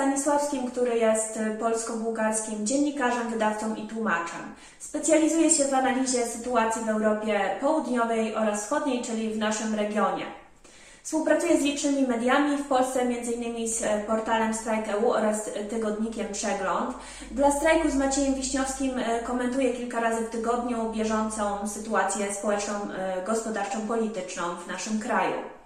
Stanisławskim, który jest polsko-bułgarskim dziennikarzem, wydawcą i tłumaczem. Specjalizuje się w analizie sytuacji w Europie Południowej oraz Wschodniej, czyli w naszym regionie. Współpracuje z licznymi mediami w Polsce, m.in. z e, portalem Strike.eu oraz tygodnikiem Przegląd. Dla strajku z Maciejem Wiśniowskim e, komentuje kilka razy w tygodniu bieżącą sytuację społeczną, e, gospodarczą, polityczną w naszym kraju.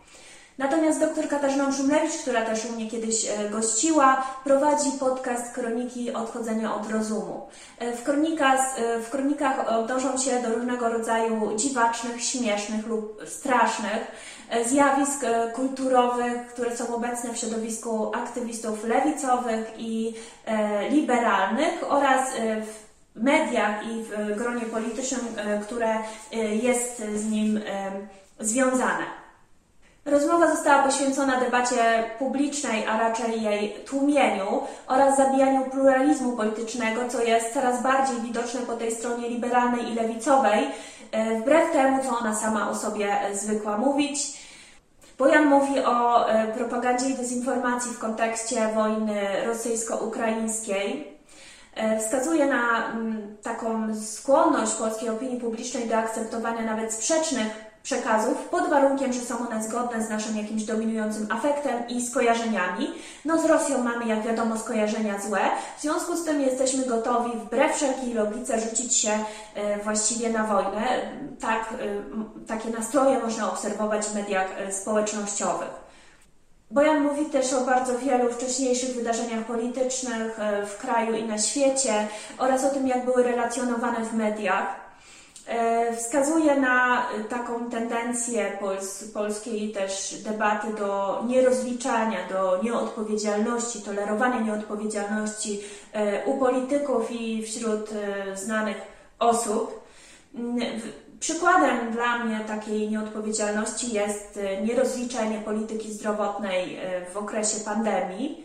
Natomiast dr Katarzyna Szumlewicz, która też u mnie kiedyś gościła, prowadzi podcast Kroniki Odchodzenia od Rozumu. W, kronikach, w kronikach odnoszą się do różnego rodzaju dziwacznych, śmiesznych lub strasznych E, zjawisk e, kulturowych, które są obecne w środowisku aktywistów lewicowych i e, liberalnych oraz w mediach i w gronie politycznym, które jest z nim związane. Rozmowa została poświęcona debacie publicznej, a raczej jej tłumieniu oraz zabijaniu pluralizmu politycznego, co jest coraz bardziej widoczne po tej stronie liberalnej i lewicowej, wbrew temu, co ona sama o sobie zwykła mówić. Bojan mówi o e, propagandzie i dezinformacji w kontekście wojny rosyjsko-ukraińskiej. E, wskazuje na mm, taką skłonność polskiej opinii publicznej do akceptowania nawet sprzecznych przekazów pod warunkiem, że są one zgodne z naszym jakimś dominującym afektem i skojarzeniami. No z Rosją mamy, jak wiadomo, skojarzenia złe. W związku z tym jesteśmy gotowi wbrew wszelkiej logice rzucić się e, właściwie na wojnę. Tak, e, takie nastroje można obserwować w mediach e, społecznościowych. Bojan mówi też o bardzo wielu wcześniejszych wydarzeniach politycznych w kraju i na świecie oraz o tym, jak były relacjonowane w mediach. E, wskazuje na taką tendencję pols polskiej też debaty do nierozliczania, do nieodpowiedzialności, tolerowania nieodpowiedzialności e, u polityków i wśród e, znanych osób. Mm, przykładem dla mnie takiej nieodpowiedzialności jest nierozliczenie polityki zdrowotnej w okresie pandemii,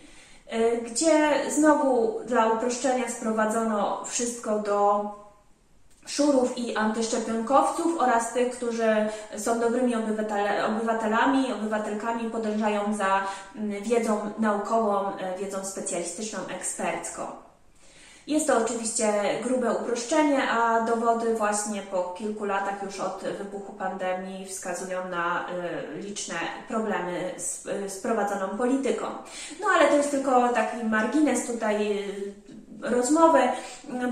gdzie znowu dla uproszczenia sprowadzono wszystko do szurów i antyszczepionkowców oraz tych, którzy są dobrymi obywatelami, obywatelkami, podążają za mm, wiedzą naukową, e, wiedzą specjalistyczną, ekspercką. Jest to oczywiście grube uproszczenie, a dowody właśnie po kilku latach już od wybuchu pandemii wskazują na e, liczne problemy z, z prowadzoną polityką. No ale to jest tylko taki margines tutaj rozmowy,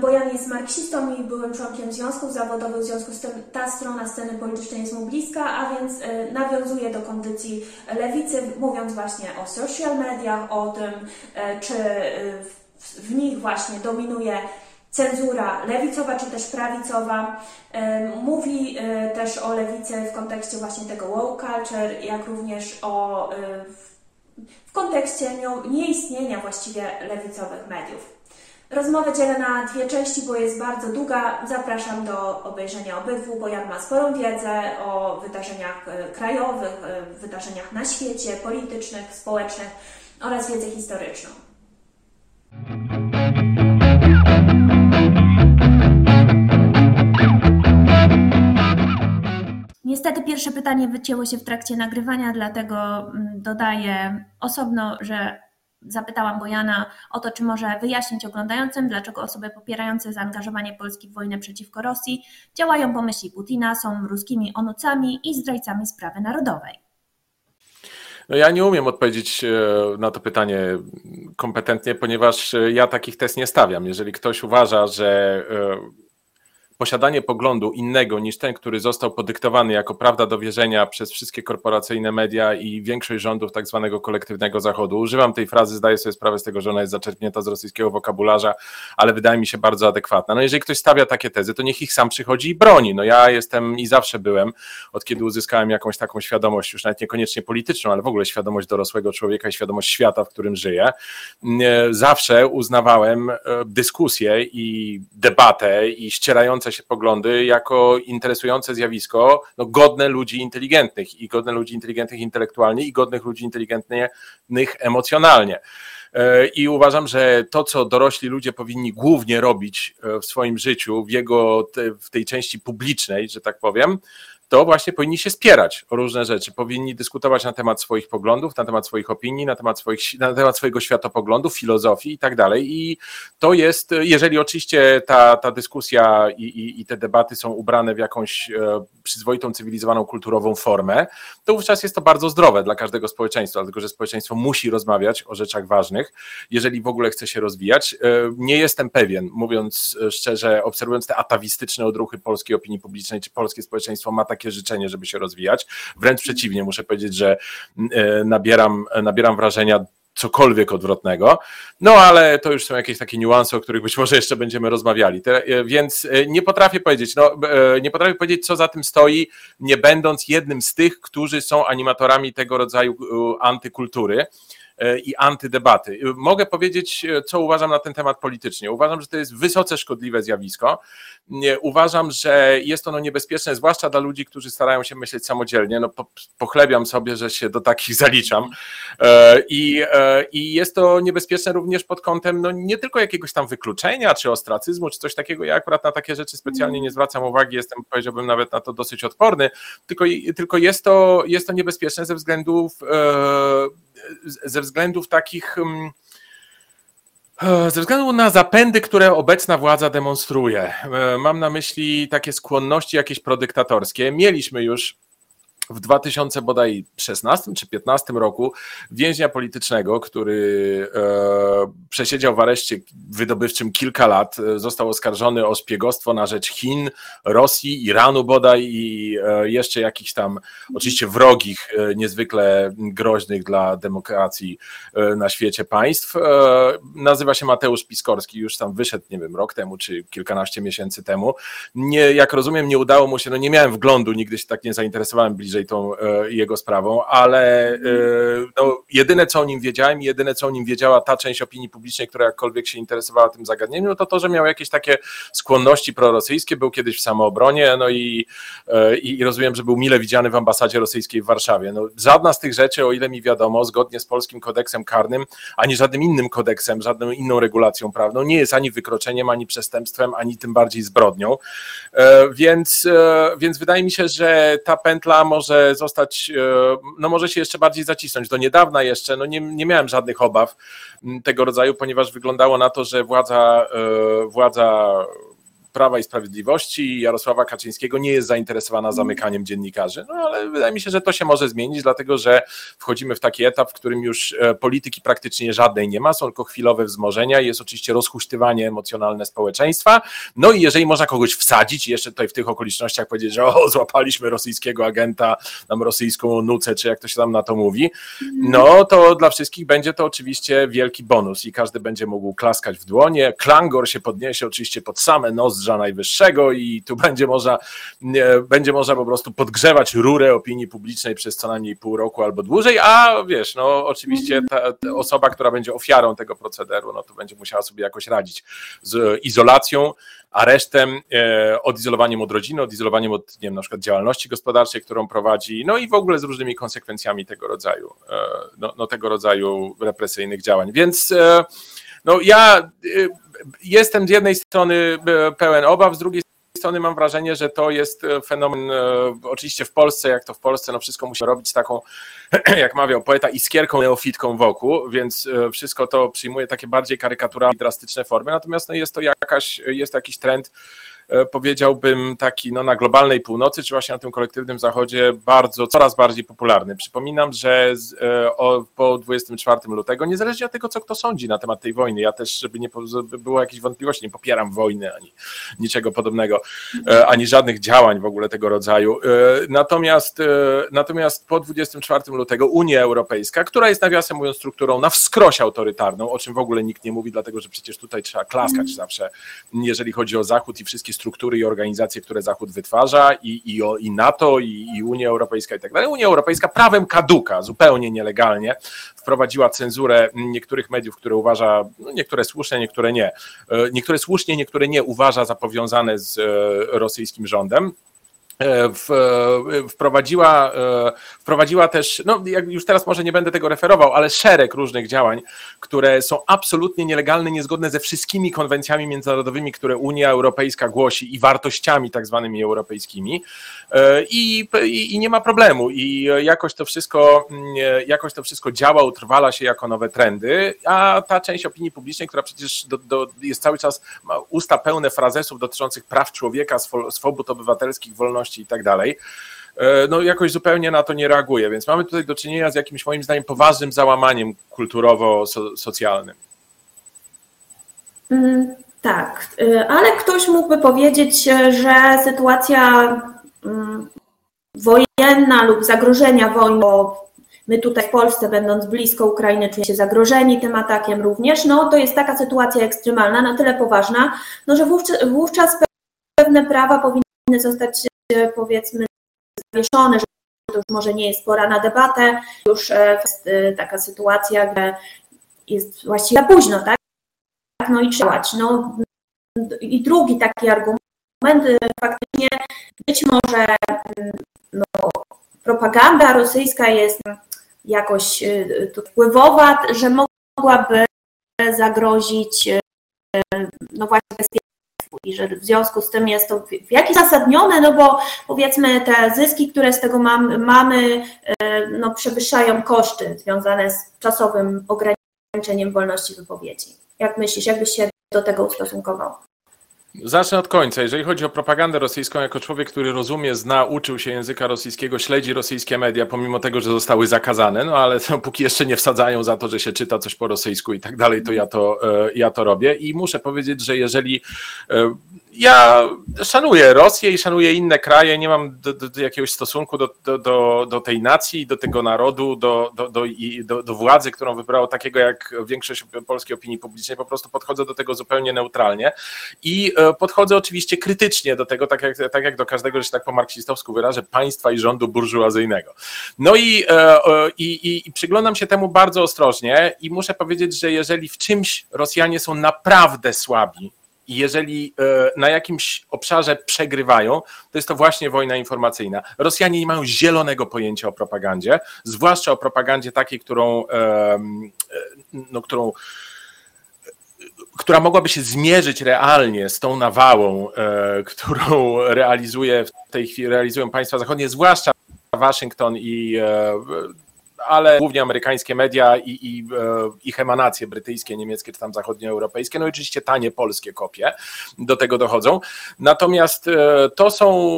bo Jan jest marksistą i byłem członkiem związków zawodowych, w związku z tym ta strona sceny politycznej jest mu bliska, a więc e, nawiązuje do kondycji lewicy, mówiąc właśnie o social mediach, o tym, e, czy e, w nich właśnie dominuje cenzura lewicowa czy też prawicowa. Mówi też o lewicy w kontekście właśnie tego woke culture, jak również o w kontekście nieistnienia właściwie lewicowych mediów. Rozmowę dzielę na dwie części, bo jest bardzo długa. Zapraszam do obejrzenia obydwu, bo Jan ma sporą wiedzę o wydarzeniach e, krajowych, e, wydarzeniach na świecie, politycznych, społecznych oraz wiedzę historyczną. Niestety pierwsze pytanie wycięło się w trakcie nagrywania, dlatego mm, dodaję osobno, że Zapytałam Bojana o to, czy może wyjaśnić oglądającym, dlaczego osoby popierające zaangażowanie Polski w wojnę przeciwko Rosji działają po myśli Putina, są ruskimi onucami i zdrajcami sprawy narodowej. No ja nie umiem odpowiedzieć e, na to pytanie kompetentnie, ponieważ e, ja takich test nie stawiam. Jeżeli ktoś uważa, że e, posiadanie poglądu innego niż ten, który został podyktowany jako prawda do wierzenia przez wszystkie korporacyjne media i większość rządów tak zwanego kolektywnego Zachodu. Używam tej frazy, zdaję sobie sprawę z tego, że ona jest zaczerpnięta z rosyjskiego wokabularza, ale wydaje mi się bardzo adekwatna. No jeżeli ktoś stawia takie tezy, to niech ich sam przychodzi i broni. No ja jestem i zawsze byłem, od kiedy uzyskałem jakąś taką świadomość, już nawet niekoniecznie polityczną, ale w ogóle świadomość dorosłego człowieka i świadomość świata, w którym żyję, zawsze uznawałem e, dyskusję i debatę i ścierające się poglądy jako interesujące zjawisko, no, godne ludzi inteligentnych i godne ludzi inteligentnych intelektualnie i godnych ludzi inteligentnych emocjonalnie. E, I uważam, że to, co dorośli ludzie powinni głównie robić e, w swoim życiu, w jego, w tej części publicznej, że tak powiem, to właśnie powinni się spierać o różne rzeczy, powinni dyskutować na temat swoich poglądów, na temat swoich opinii, na temat, swoich, na temat swojego światopoglądu, filozofii i tak dalej. I to jest, jeżeli oczywiście ta, ta dyskusja i, i, i te debaty są ubrane w jakąś e, przyzwoitą, cywilizowaną, kulturową formę, to wówczas jest to bardzo zdrowe dla każdego społeczeństwa, dlatego że społeczeństwo musi rozmawiać o rzeczach ważnych, jeżeli w ogóle chce się rozwijać. E, nie jestem pewien, mówiąc szczerze, obserwując te atawistyczne odruchy polskiej opinii publicznej, czy polskie społeczeństwo ma takie życzenie, żeby się rozwijać. Wręcz przeciwnie, muszę powiedzieć, że e, nabieram, nabieram wrażenia cokolwiek odwrotnego. No ale to już są jakieś takie niuanse, o których być może jeszcze będziemy rozmawiali. E, więc e, nie potrafię powiedzieć, no, nie potrafię powiedzieć, co za tym stoi, nie będąc jednym z tych, którzy są animatorami tego rodzaju antykultury. E, i antydebaty. Mogę powiedzieć, e, co uważam na ten temat politycznie. Uważam, że to jest wysoce szkodliwe zjawisko. Uważam, że jest ono niebezpieczne, zwłaszcza dla ludzi, którzy starają się myśleć samodzielnie. No, pochlebiam sobie, że się do takich zaliczam. E, I, i jest to niebezpieczne również pod kątem no, nie tylko jakiegoś tam wykluczenia, czy ostracyzmu, czy coś takiego. Ja akurat na takie rzeczy specjalnie nie zwracam uwagi, jestem, powiedziałbym, nawet na to dosyć odporny, tylko, tylko jest, to, jest to niebezpieczne ze względów ze względów takich. Mm, e, ze względu na zapędy, które obecna władza demonstruje, e, mam na myśli takie skłonności jakieś prodyktatorskie. Mieliśmy już w 2016 czy 15 roku więźnia politycznego, który e, przesiedział w areszcie wydobywczym kilka lat, e, został oskarżony o szpiegostwo na rzecz Chin, Rosji, Iranu bodaj i e, jeszcze jakichś tam oczywiście wrogich, niezwykle groźnych dla demokracji na świecie państw. Nazywa się Mateusz Piskorski, już tam wyszedł, nie wiem, rok temu czy kilkanaście miesięcy temu. Nie, jak rozumiem, nie udało mu się, no nie miałem wglądu, nigdy się tak nie zainteresowałem bliżej bliżej tą e, jego sprawą, ale e, no, jedyne co o nim wiedziałem, jedyne co o nim wiedziała ta część opinii publicznej, która jakkolwiek się interesowała tym zagadnieniem, no to to, że miał jakieś takie skłonności prorosyjskie, był kiedyś w samoobronie, no i, e, i, i rozumiem, że był mile widziany w ambasadzie rosyjskiej w Warszawie. No, żadna z tych rzeczy, o ile mi wiadomo, zgodnie z polskim kodeksem karnym, ani żadnym innym kodeksem, żadną inną regulacją prawną, nie jest ani wykroczeniem, ani przestępstwem, ani tym bardziej zbrodnią. Więc, więc wydaje mi się, że ta pętla może może zostać, e, no może się jeszcze bardziej zacisnąć. Do niedawna jeszcze no nie, nie miałem żadnych obaw tego rodzaju, ponieważ wyglądało na to, że władza, e, władza Prawa i Sprawiedliwości Jarosława Kaczyńskiego nie jest zainteresowana zamykaniem dziennikarzy. No ale wydaje mi się, że to się może zmienić, dlatego że wchodzimy w taki etap, w którym już e, polityki praktycznie żadnej nie ma, są tylko chwilowe wzmożenia, jest oczywiście rozhuśtywanie emocjonalne społeczeństwa. No i jeżeli można kogoś wsadzić, jeszcze tutaj w tych okolicznościach powiedzieć, że o, złapaliśmy rosyjskiego agenta, nam rosyjską nucę, czy jak to się tam na to mówi, no to dla wszystkich będzie to oczywiście wielki bonus i każdy będzie mógł klaskać w dłonie. Klangor się podniesie oczywiście pod same nozdrza najwyższego i tu będzie można, będzie można po prostu podgrzewać rurę opinii publicznej przez co najmniej pół roku albo dłużej, a wiesz, no oczywiście ta, ta osoba, która będzie ofiarą tego procederu, no to będzie musiała sobie jakoś radzić z izolacją, aresztem, e, odizolowaniem od rodziny, odizolowaniem od nie wiem, na przykład działalności gospodarczej, którą prowadzi, no i w ogóle z różnymi konsekwencjami tego rodzaju, e, no, no tego rodzaju represyjnych działań. Więc e, no ja jestem z jednej strony e, pełen obaw, z drugiej strony mam wrażenie, że to jest e, fenomen, e, oczywiście w Polsce, jak to w Polsce, no wszystko musi robić taką, jak mawiał poeta, iskierką neofitką wokół, więc wszystko to przyjmuje takie bardziej karykaturalne, drastyczne formy, natomiast no jest to jakaś, jest jakiś trend, powiedziałbym taki no, na globalnej północy, czy właśnie na tym kolektywnym zachodzie bardzo, coraz bardziej popularny. Przypominam, że z, e, o, po 24 lutego, niezależnie od tego, co kto sądzi na temat tej wojny, ja też, żeby nie żeby było jakiejś wątpliwości, nie popieram wojny ani niczego podobnego, e, ani żadnych działań w ogóle tego rodzaju. Natomiast, natomiast po 24 lutego Unia Europejska, która jest nawiasem mówiąc strukturą na wskroś autorytarną, o czym w ogóle nikt nie mówi, dlatego że przecież tutaj trzeba klaskać zawsze, jeżeli chodzi o Zachód i wszystkie struktury i organizacje, które Zachód wytwarza i, i, i NATO, i, i Unia Europejska i tak dalej. Unia Europejska prawem kaduka, zupełnie nielegalnie, wprowadziła cenzurę niektórych mediów, które uważa, no niektóre słusznie, niektóre nie, e, niektóre słusznie, niektóre nie uważa za powiązane z e, rosyjskim rządem. E, w, e, wprowadziła, e, wprowadziła też, no już teraz może nie będę tego referował, ale szereg różnych działań, które są absolutnie nielegalne, niezgodne ze wszystkimi konwencjami międzynarodowymi, które Unia Europejska głosi i wartościami tak zwanymi europejskimi. I, i, i nie ma problemu. I jakoś to wszystko mm, jakoś to wszystko działa, utrwala się jako nowe trendy, a ta część opinii publicznej, która przecież do, do, jest cały czas, ma usta pełne frazesów dotyczących praw człowieka, swobód obywatelskich, wolności i tak dalej, e, no jakoś zupełnie na to nie reaguje, więc mamy tutaj do czynienia z jakimś moim zdaniem poważnym załamaniem kulturowo-socjalnym. Mm, tak, e, ale ktoś mógłby powiedzieć, e, że sytuacja mm, wojenna lub zagrożenia wojną, my tutaj w Polsce, będąc blisko Ukrainy, czujemy się zagrożeni tym atakiem również, no to jest taka sytuacja ekstremalna, na tyle poważna, no, że wówczas pewne prawa powinny zostać powiedzmy zawieszone, że to już może nie jest pora na debatę, już e, jest e, taka sytuacja, że jest właściwie późno, tak? No i trzeba. No, I drugi taki argument, e, faktycznie być może no, propaganda rosyjska jest jakoś wpływowa, że mogłaby zagrozić no właśnie i że w związku z tym jest to w jakiś zasadnione, no bo powiedzmy te zyski, które z tego mam, mamy, e, no przewyższają koszty związane z czasowym ograniczeniem wolności wypowiedzi. Jak myślisz, jakbyś się do tego ustosunkował? Zacznę od końca. Jeżeli chodzi o propagandę rosyjską, jako człowiek, który rozumie, zna, uczył się języka rosyjskiego, śledzi rosyjskie media, pomimo tego, że zostały zakazane, no ale póki jeszcze nie wsadzają za to, że się czyta coś po rosyjsku i tak dalej, to ja to, e, ja to robię. I muszę powiedzieć, że jeżeli e, ja szanuję Rosję i szanuję inne kraje, nie mam do, do, do jakiegoś stosunku do, do, do, tej nacji, do tego narodu, do, do, do, do, do władzy, którą wybrało takiego jak większość polskiej opinii publicznej, po prostu podchodzę do tego zupełnie neutralnie i e, podchodzę oczywiście krytycznie do tego, tak jak, tak jak do każdego, że się tak po marksistowsku wyrażę, państwa i rządu burżuazyjnego. No i, e, i, i, i przyglądam się temu bardzo ostrożnie i muszę powiedzieć, że jeżeli w czymś Rosjanie są naprawdę słabi, i jeżeli e, na jakimś obszarze przegrywają, to jest to właśnie wojna informacyjna. Rosjanie nie mają zielonego pojęcia o propagandzie, zwłaszcza o propagandzie takiej, którą, e, no, którą która mogłaby się zmierzyć realnie z tą nawałą, e, którą realizuje w tej chwili realizują państwa zachodnie, zwłaszcza Waszyngton i ale głównie amerykańskie media i, i e, ich emanacje brytyjskie, niemieckie czy tam zachodnioeuropejskie, no i oczywiście tanie polskie kopie do tego dochodzą. Natomiast e, to są,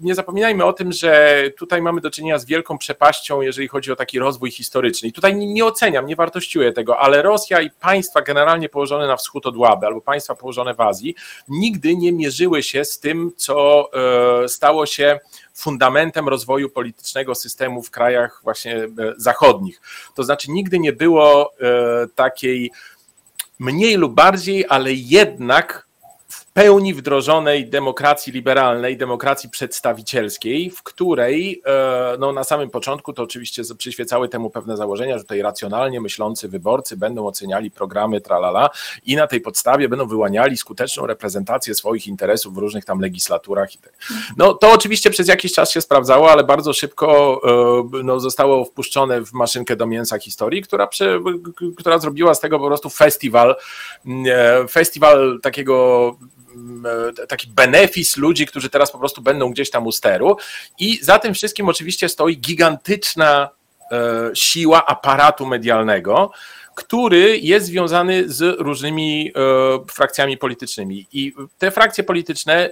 nie zapominajmy o tym, że tutaj mamy do czynienia z wielką przepaścią, jeżeli chodzi o taki rozwój historyczny. I tutaj nie, nie oceniam, nie wartościuję tego, ale Rosja i państwa generalnie położone na wschód od Łaby albo państwa położone w Azji nigdy nie mierzyły się z tym, co e, stało się fundamentem rozwoju politycznego systemu w krajach właśnie e, zachodnich. To znaczy nigdy nie było e, takiej mniej lub bardziej, ale jednak pełni wdrożonej demokracji liberalnej, demokracji przedstawicielskiej, w której e, no, na samym początku to oczywiście przyświecały temu pewne założenia, że tutaj racjonalnie myślący wyborcy będą oceniali programy tralala i na tej podstawie będą wyłaniali skuteczną reprezentację swoich interesów w różnych tam legislaturach. No to oczywiście przez jakiś czas się sprawdzało, ale bardzo szybko e, no, zostało wpuszczone w maszynkę do mięsa historii, która, przy, która zrobiła z tego po prostu festiwal, e, festiwal takiego taki benefis ludzi, którzy teraz po prostu będą gdzieś tam u steru. I za tym wszystkim oczywiście stoi gigantyczna e, siła aparatu medialnego, który jest związany z różnymi e, frakcjami politycznymi. I te frakcje polityczne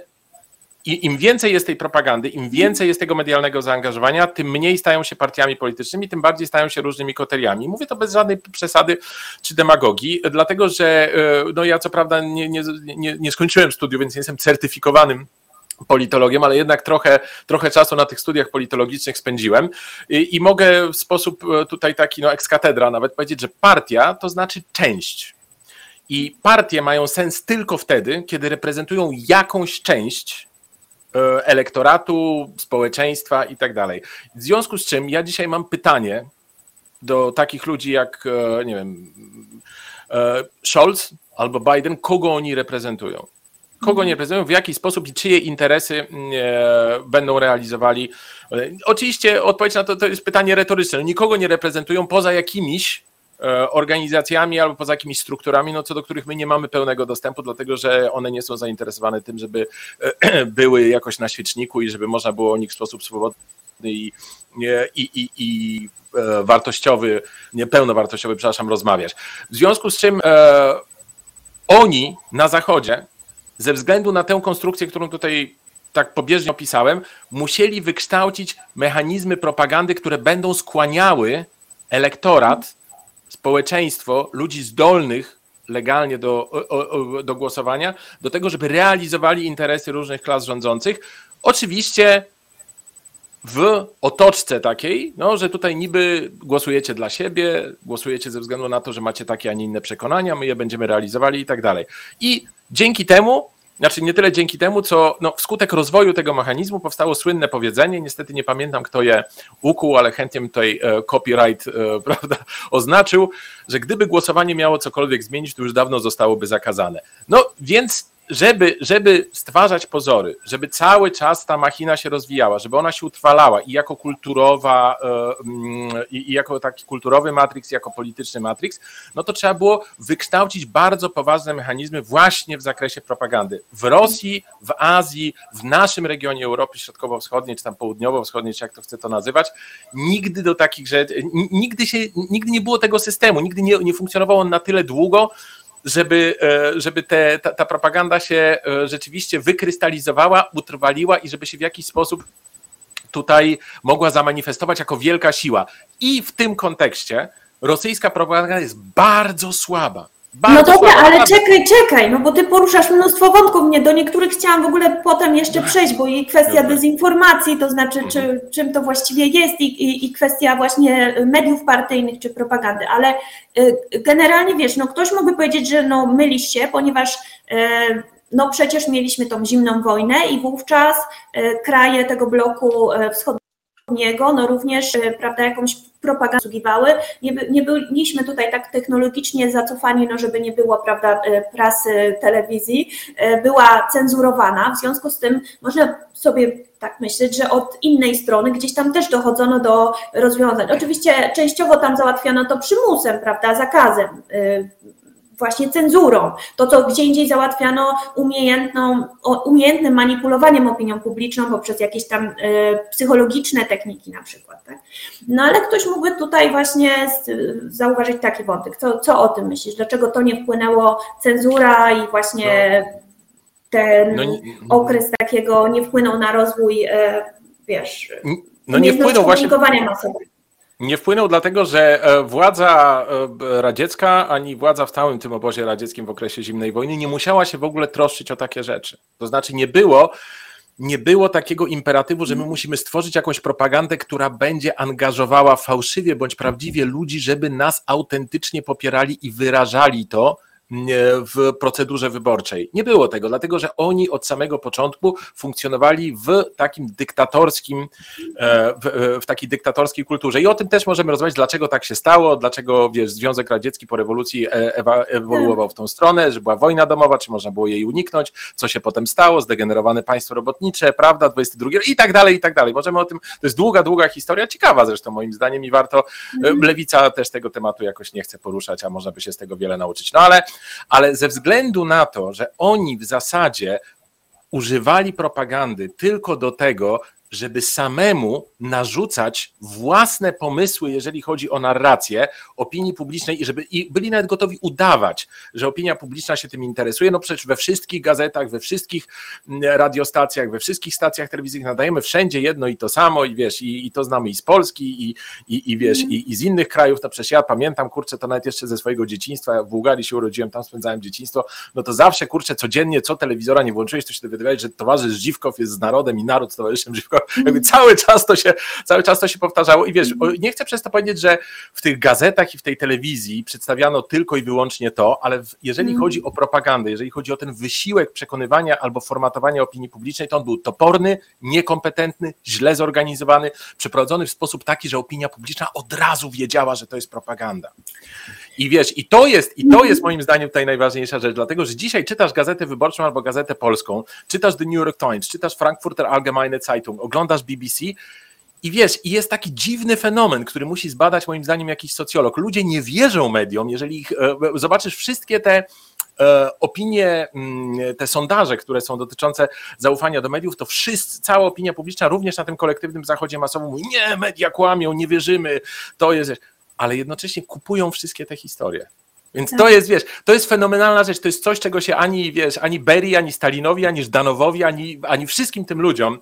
i im więcej jest tej propagandy, im więcej jest tego medialnego zaangażowania, tym mniej stają się partiami politycznymi, tym bardziej stają się różnymi koteriami. Mówię to bez żadnej przesady czy demagogii, dlatego że e, no ja co prawda nie, nie, nie, nie skończyłem studiów, więc nie jestem certyfikowanym politologiem, ale jednak trochę, trochę czasu na tych studiach politologicznych spędziłem I, i, mogę w sposób e, tutaj taki, no ex katedra nawet powiedzieć, że partia to znaczy część. I partie mają sens tylko wtedy, kiedy reprezentują jakąś część elektoratu, społeczeństwa i tak dalej. W związku z czym ja dzisiaj mam pytanie do takich ludzi jak, nie wiem, e, Scholz albo Biden, kogo oni reprezentują? kogo nie reprezentują, w jaki sposób i czyje interesy e, będą realizowali. Oczywiście odpowiedź na to, to jest pytanie retoryczne. No, nikogo nie reprezentują poza jakimiś e, organizacjami albo poza jakimiś strukturami, no co do których my nie mamy pełnego dostępu, dlatego że one nie są zainteresowane tym, żeby e, były jakoś na świeczniku i żeby można było o nich w sposób swobodny i, i, i, i wartościowy, nie pełnowartościowy, przepraszam, rozmawiać. W związku z czym e, oni na Zachodzie, ze względu na tę konstrukcję, którą tutaj tak pobieżnie opisałem, musieli wykształcić mechanizmy propagandy, które będą skłaniały elektorat, społeczeństwo, ludzi zdolnych legalnie do, do głosowania, do tego, żeby realizowali interesy różnych klas rządzących. Oczywiście w otoczce takiej, no, że tutaj niby głosujecie dla siebie, głosujecie ze względu na to, że macie takie, a nie inne przekonania, my je będziemy realizowali i tak dalej. I dzięki temu, znaczy nie tyle dzięki temu, co no, wskutek rozwoju tego mechanizmu powstało słynne powiedzenie, niestety nie pamiętam kto je ukuł, ale chętnie tutaj e, copyright e, prawda, oznaczył, że gdyby głosowanie miało cokolwiek zmienić, to już dawno zostałoby zakazane. No więc żeby, żeby stwarzać pozory, żeby cały czas ta machina się rozwijała, żeby ona się utrwalała i jako kulturowa, e, mm, i jako taki kulturowy matrix, jako polityczny matrix, no to trzeba było wykształcić bardzo poważne mechanizmy właśnie w zakresie propagandy. W Rosji, w Azji, w naszym regionie Europy Środkowo-Wschodniej, czy tam Południowo-Wschodniej, czy jak to chce to nazywać, nigdy do takich rzeczy, nigdy, się, nigdy nie było tego systemu, nigdy nie, nie funkcjonował on na tyle długo, żeby, e, żeby te, ta, ta propaganda się e, rzeczywiście wykrystalizowała, utrwaliła i żeby się w jakiś sposób tutaj mogła zamanifestować jako wielka siła. I w tym kontekście rosyjska propaganda jest bardzo słaba. Bardzo no dobra, ale czekaj, czekaj, no bo ty poruszasz mnóstwo wątków. Mnie do niektórych chciałam w ogóle potem jeszcze przejść, bo i kwestia dezinformacji, to znaczy czy, mhm. czym to właściwie jest i, i, i, kwestia właśnie mediów partyjnych czy propagandy, ale y, generalnie wiesz, no ktoś mógłby powiedzieć, że no mylisz się, ponieważ y, no przecież mieliśmy tą zimną wojnę i wówczas y, kraje tego bloku wschodniego, no również, prawda, jakąś propagandę obsługiwały. Nie, nie byliśmy tutaj tak technologicznie zacofani, no żeby nie było prawda, e, prasy, telewizji, e, była cenzurowana, w związku z tym można sobie tak myśleć, że od innej strony gdzieś tam też dochodzono do rozwiązań. Oczywiście częściowo tam załatwiano to przymusem, prawda, zakazem e, właśnie cenzurą. To, co gdzie indziej załatwiano umiejętną, umiejętnym manipulowaniem opinią publiczną poprzez jakieś tam y, psychologiczne techniki na przykład. Tak? No ale ktoś mógłby tutaj właśnie zauważyć taki wątek. Co, co o tym myślisz? Dlaczego to nie wpłynęło cenzura i właśnie no. ten no, okres takiego nie wpłynął na rozwój, y, wiesz, no nie wpłynął właśnie masowego nie wpłynął dlatego, że e, władza e, radziecka, ani władza w całym tym obozie radzieckim w okresie zimnej wojny nie musiała się w ogóle troszczyć o takie rzeczy. To znaczy nie było nie było takiego imperatywu, że my musimy stworzyć jakąś propagandę, która będzie angażowała fałszywie bądź prawdziwie ludzi, żeby nas autentycznie popierali i wyrażali to, w procedurze wyborczej. Nie było tego, dlatego że oni od samego początku funkcjonowali w takim dyktatorskim, e, w, w takiej dyktatorskiej kulturze. I o tym też możemy rozmawiać, dlaczego tak się stało, dlaczego wiesz, Związek Radziecki po rewolucji e, ewoluował w tą stronę, że była wojna domowa, czy można było jej uniknąć, co się potem stało, zdegenerowane państwo robotnicze, prawda, 22 i tak dalej, i tak dalej. Możemy o tym, to jest długa, długa historia, ciekawa zresztą moim zdaniem i warto, e, mhm. lewica też tego tematu jakoś nie chce poruszać, a można by się z tego wiele nauczyć. No ale ale ze względu na to, że oni w zasadzie używali propagandy tylko do tego, żeby samemu narzucać własne pomysły, jeżeli chodzi o narrację opinii publicznej i żeby i byli nawet gotowi udawać, że opinia publiczna się tym interesuje. No przecież we wszystkich gazetach, we wszystkich mm, radiostacjach, we wszystkich stacjach telewizyjnych nadajemy wszędzie jedno i to samo i wiesz, i, i to znamy i z Polski i, i, i wiesz, i, i z innych krajów. No przecież ja pamiętam, kurczę, to nawet jeszcze ze swojego dzieciństwa, ja w Bułgarii się urodziłem, tam spędzałem dzieciństwo, no to zawsze, kurczę, codziennie, co telewizora nie włączyłeś, to się dowiadywałeś, że towarzysz Żywkow jest z narodem i naród z towarzyszem Żywkow. Jakby cały czas to się cały czas to się powtarzało i wiesz, nie chcę przez to powiedzieć, że w tych gazetach i w tej telewizji przedstawiano tylko i wyłącznie to, ale jeżeli mm. chodzi o propagandę, jeżeli chodzi o ten wysiłek przekonywania albo formatowania opinii publicznej, to on był toporny, niekompetentny, źle zorganizowany, przeprowadzony w sposób taki, że opinia publiczna od razu wiedziała, że to jest propaganda. I wiesz, i to jest, i to jest moim zdaniem tutaj najważniejsza rzecz, dlatego że dzisiaj czytasz gazetę wyborczą albo gazetę polską, czytasz The New York Times, czytasz Frankfurter Allgemeine Zeitung, oglądasz BBC i wiesz, i jest taki dziwny fenomen, który musi zbadać moim zdaniem jakiś socjolog. Ludzie nie wierzą mediom, jeżeli ich, e, zobaczysz wszystkie te e, opinie, mm, te sondaże, które są dotyczące zaufania do mediów, to wszyscy, cała opinia publiczna, również na tym kolektywnym zachodzie masowym mówi, nie, media kłamią, nie wierzymy, to jest, ale jednocześnie kupują wszystkie te historie. Więc tak. to jest, wiesz, to jest fenomenalna rzecz, to jest coś, czego się ani, wiesz, ani Berry, ani Stalinowi, ani Żdanowowi, ani, ani wszystkim tym ludziom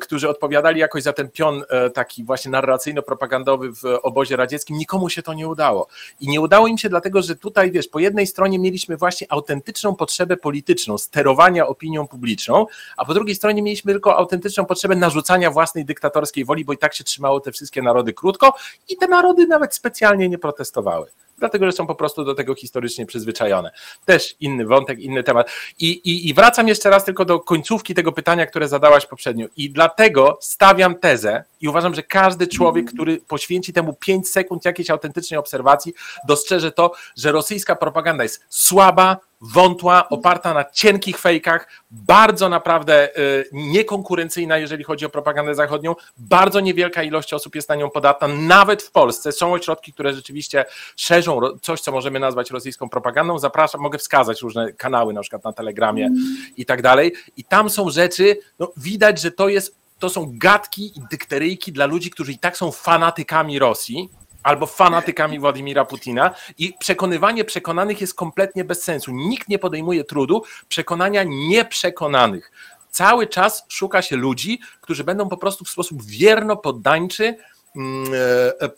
którzy odpowiadali jakoś za ten pion e, taki właśnie narracyjno-propagandowy w obozie radzieckim, nikomu się to nie udało. I nie udało im się dlatego, że tutaj, wiesz, po jednej stronie mieliśmy właśnie autentyczną potrzebę polityczną, sterowania opinią publiczną, a po drugiej stronie mieliśmy tylko autentyczną potrzebę narzucania własnej dyktatorskiej woli, bo i tak się trzymało te wszystkie narody krótko i te narody nawet specjalnie nie protestowały dlatego że są po prostu do tego historycznie przyzwyczajone. Też inny wątek, inny temat. I, i, I wracam jeszcze raz tylko do końcówki tego pytania, które zadałaś poprzednio. I dlatego stawiam tezę i uważam, że każdy człowiek, który poświęci temu 5 sekund jakiejś autentycznej obserwacji, dostrzeże to, że rosyjska propaganda jest słaba, wątła, oparta na cienkich fejkach, bardzo naprawdę y, niekonkurencyjna, jeżeli chodzi o propagandę zachodnią. Bardzo niewielka ilość osób jest na nią podatna, nawet w Polsce. Są ośrodki, które rzeczywiście szerzą coś, co możemy nazwać rosyjską propagandą. Zapraszam, mogę wskazać różne kanały, na przykład na Telegramie i tak dalej. I tam są rzeczy, no, widać, że to jest to są gadki i dykteryjki dla ludzi, którzy i tak są fanatykami Rosji, albo fanatykami Władimira Putina i przekonywanie przekonanych jest kompletnie bez sensu. Nikt nie podejmuje trudu przekonania nieprzekonanych. Cały czas szuka się ludzi, którzy będą po prostu w sposób wierno poddańczy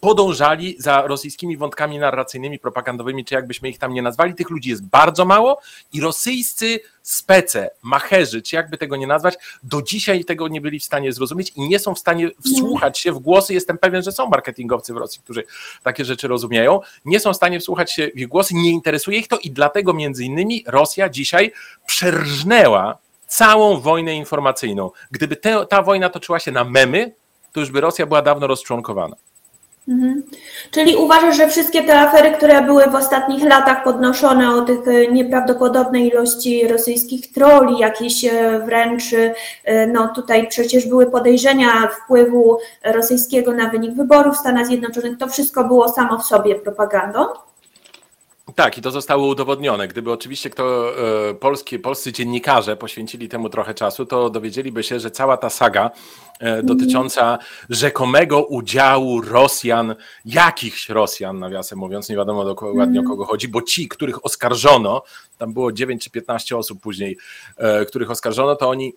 podążali za rosyjskimi wątkami narracyjnymi, propagandowymi, czy jakbyśmy ich tam nie nazwali. Tych ludzi jest bardzo mało i rosyjscy spece, macherzy, czy jakby tego nie nazwać, do dzisiaj tego nie byli w stanie zrozumieć i nie są w stanie wsłuchać się w głosy. Jestem pewien, że są marketingowcy w Rosji, którzy takie rzeczy rozumieją. Nie są w stanie wsłuchać się w ich głosy, nie interesuje ich to i dlatego między innymi Rosja dzisiaj przerżnęła całą wojnę informacyjną. Gdyby te, ta wojna toczyła się na memy, to już by Rosja była dawno rozczłonkowana. Mhm. Czyli uważasz, że wszystkie te afery, które były w ostatnich latach podnoszone o tych e, nieprawdopodobnej ilości rosyjskich troli, jakieś e, wręcz, e, no tutaj przecież były podejrzenia wpływu rosyjskiego na wynik wyborów w Stanach Zjednoczonych, to wszystko było samo w sobie propagandą? Tak, i to zostało udowodnione. Gdyby oczywiście kto e, polskie, polscy dziennikarze poświęcili temu trochę czasu, to dowiedzieliby się, że cała ta saga e, dotycząca rzekomego udziału Rosjan, jakichś Rosjan, nawiasem mówiąc, nie wiadomo dokładnie o kogo chodzi, bo ci, których oskarżono, tam było 9 czy 15 osób później, e, których oskarżono, to oni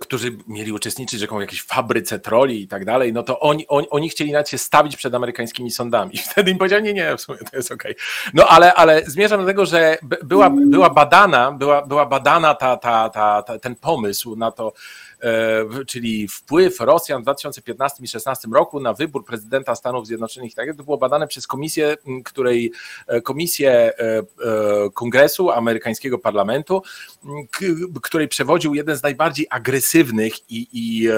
którzy mieli uczestniczyć w jakiejś fabryce troli i tak dalej, no to oni, oni, oni chcieli nawet się stawić przed amerykańskimi sądami. I wtedy im powiedział, nie, nie, w sumie to jest okej. Okay. No ale, ale zmierzam do tego, że była, była badana, była, była badana ta, ta, ta, ta, ten pomysł na to, E, czyli wpływ Rosjan w 2015 i 2016 roku na wybór prezydenta Stanów Zjednoczonych. Tak, to było badane przez komisję, której e, komisję e, Kongresu amerykańskiego parlamentu, której przewodził jeden z najbardziej agresywnych i, i,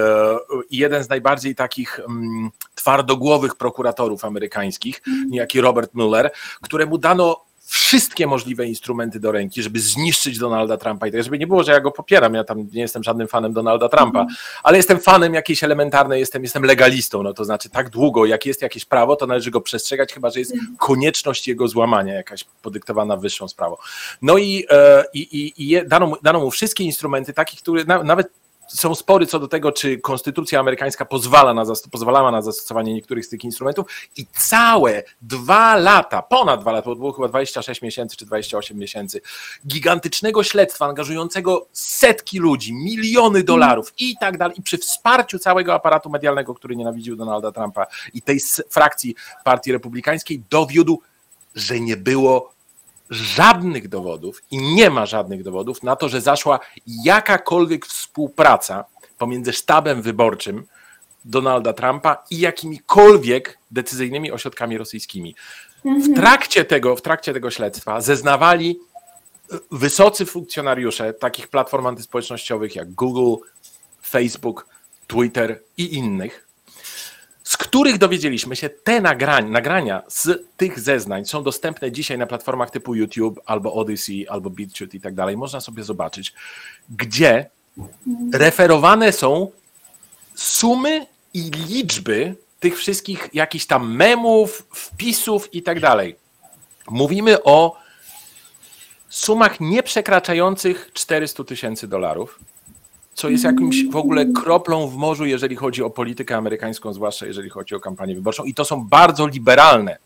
i jeden z najbardziej takich twardogłowych prokuratorów amerykańskich, niejaki Robert Mueller, któremu dano wszystkie możliwe instrumenty do ręki, żeby zniszczyć Donalda Trumpa i tak, żeby nie było, że ja go popieram, ja tam nie jestem żadnym fanem Donalda Trumpa, mm. ale jestem fanem jakiejś elementarnej, jestem, jestem legalistą, no to znaczy tak długo, jak jest jakieś prawo, to należy go przestrzegać, chyba, że jest mhm. konieczność jego złamania, jakaś podyktowana wyższą sprawą. No i, e, i, i, i dano, dano mu wszystkie instrumenty, takich, które nawet są spory co do tego, czy konstytucja amerykańska pozwala na, pozwalała na zastosowanie niektórych z tych instrumentów. I całe dwa lata, ponad dwa lata, bo było chyba 26 miesięcy czy 28 miesięcy, gigantycznego śledztwa angażującego setki ludzi, miliony dolarów i tak dalej, i przy wsparciu całego aparatu medialnego, który nienawidził Donalda Trumpa i tej frakcji partii republikańskiej, dowiódł, że nie było żadnych dowodów i nie ma żadnych dowodów na to, że zaszła jakakolwiek współpraca pomiędzy sztabem wyborczym Donalda Trumpa i jakimikolwiek decyzyjnymi ośrodkami rosyjskimi. W mhm. trakcie tego, w trakcie tego śledztwa zeznawali wysocy funkcjonariusze takich platform antyspołecznościowych jak Google, Facebook, Twitter i innych, z których dowiedzieliśmy się, te nagrań, nagrania z tych zeznań są dostępne dzisiaj na platformach typu YouTube albo Odyssey, albo BitChute i tak dalej. Można sobie zobaczyć, gdzie referowane są sumy i liczby tych wszystkich jakichś tam memów, wpisów i tak dalej. Mówimy o sumach nieprzekraczających 400 tysięcy dolarów, co jest jakimś w ogóle kroplą w morzu, jeżeli chodzi o politykę amerykańską, zwłaszcza jeżeli chodzi o kampanię wyborczą. I to są bardzo liberalne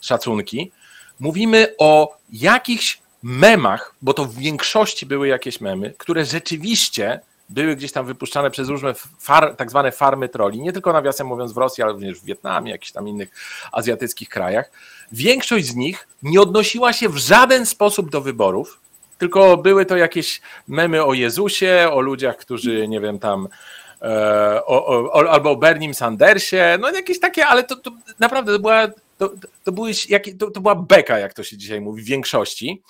szacunki. Mówimy o jakichś memach, bo to w większości były jakieś memy, które rzeczywiście były gdzieś tam wypuszczane przez różne far, tak zwane farmy troli, nie tylko nawiasem mówiąc w Rosji, ale również w Wietnamie, jakichś tam innych azjatyckich krajach. Większość z nich nie odnosiła się w żaden sposób do wyborów, tylko były to jakieś memy o Jezusie, o ludziach, którzy, nie wiem, tam e, o, o, albo o Bernim Sandersie, no jakieś takie, ale to, to naprawdę to była, to, to, były, to, to była beka, jak to się dzisiaj mówi, w większości.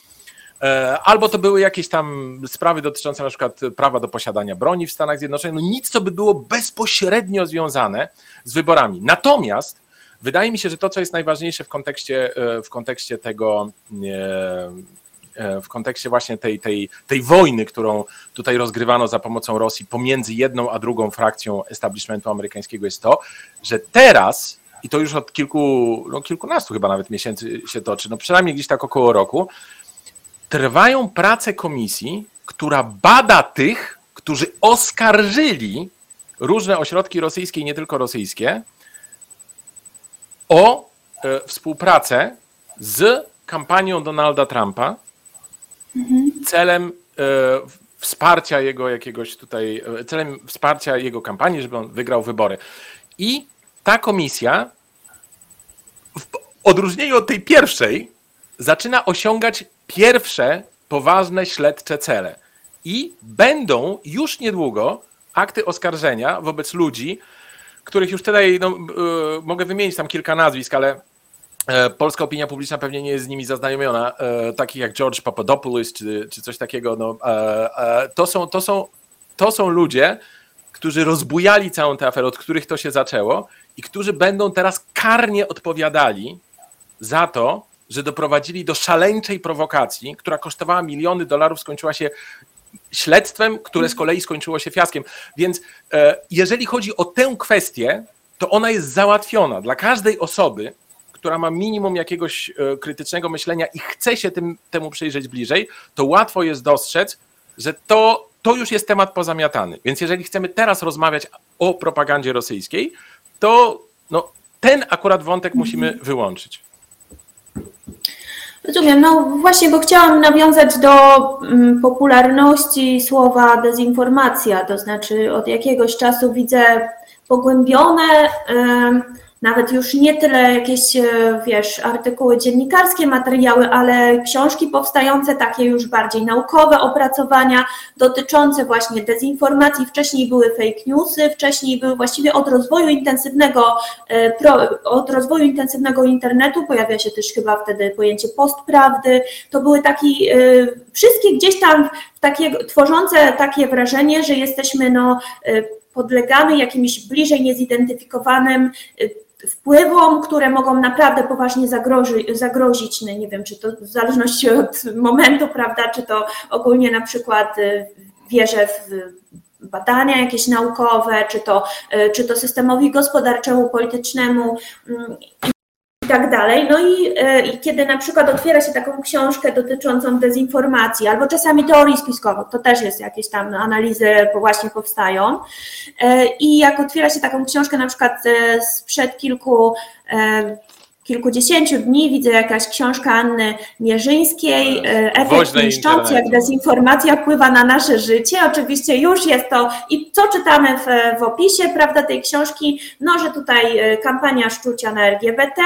E, albo to były jakieś tam sprawy dotyczące na przykład prawa do posiadania broni w Stanach Zjednoczonych, no nic, co by było bezpośrednio związane z wyborami. Natomiast wydaje mi się, że to, co jest najważniejsze w kontekście, e, w kontekście tego, w kontekście właśnie tej, tej, tej wojny, którą tutaj rozgrywano za pomocą Rosji pomiędzy jedną a drugą frakcją establishmentu amerykańskiego, jest to, że teraz, i to już od kilku, no kilkunastu chyba nawet miesięcy się toczy, no przynajmniej gdzieś tak około roku, trwają prace komisji, która bada tych, którzy oskarżyli różne ośrodki rosyjskie i nie tylko rosyjskie o e, współpracę z kampanią Donalda Trumpa mhm. celem e, wsparcia jego jakiegoś tutaj, e, celem wsparcia jego kampanii, żeby on wygrał wybory. I ta komisja w odróżnieniu od tej pierwszej zaczyna osiągać pierwsze poważne śledcze cele. I będą już niedługo akty oskarżenia wobec ludzi, których już tutaj no, yy, mogę wymienić tam kilka nazwisk, ale e, polska opinia publiczna pewnie nie jest z nimi zaznajomiona, e, takich jak George Papadopoulos czy, czy coś takiego. No, to, są, to, są, to są ludzie, którzy rozbujali całą tę aferę, od których to się zaczęło i którzy będą teraz karnie odpowiadali za to, że doprowadzili do szaleńczej prowokacji, która kosztowała miliony dolarów, skończyła się śledztwem, które z kolei skończyło się fiaskiem. Więc e, jeżeli chodzi o tę kwestię, to ona jest załatwiona dla każdej osoby, która ma minimum jakiegoś e, krytycznego myślenia i chce się tym, temu przyjrzeć bliżej, to łatwo jest dostrzec, że to, to już jest temat pozamiatany. Więc jeżeli chcemy teraz rozmawiać o propagandzie rosyjskiej, to no, ten akurat wątek musimy wyłączyć. Rozumiem, no właśnie, bo chciałam nawiązać do mm, popularności słowa dezinformacja, to znaczy od jakiegoś czasu widzę pogłębione nawet już nie tyle jakieś, e, wiesz, artykuły dziennikarskie, materiały, ale książki powstające, takie już bardziej naukowe opracowania dotyczące właśnie dezinformacji. Wcześniej były fake newsy, wcześniej były właściwie od rozwoju intensywnego, e, od rozwoju intensywnego internetu, pojawia się też chyba wtedy pojęcie postprawdy. To były takie, wszystkie gdzieś tam takie, tworzące takie wrażenie, że jesteśmy no e, podlegamy jakimś bliżej niezidentyfikowanym wpływom, które mogą naprawdę poważnie zagroży, zagrozić, no nie wiem, czy to w zależności od momentu, prawda, czy to ogólnie na przykład y, wierzę w badania jakieś naukowe, czy to, y, czy to systemowi gospodarczemu, politycznemu mm, i tak dalej. No i, e, i, kiedy na przykład otwiera się taką książkę dotyczącą dezinformacji, albo czasami teorii spiskowych, to też jest jakieś tam analizy właśnie powstają. E, I jak otwiera się taką książkę na przykład e, sprzed kilku kilkudziesięciu dni widzę jakaś książka Anny Mierzyńskiej, e, efekt niszczący, jak dezinformacja wpływa na nasze życie. Oczywiście już jest to i co czytamy w, w opisie, prawda, tej książki, no, że tutaj e, kampania szczucia na LGBT,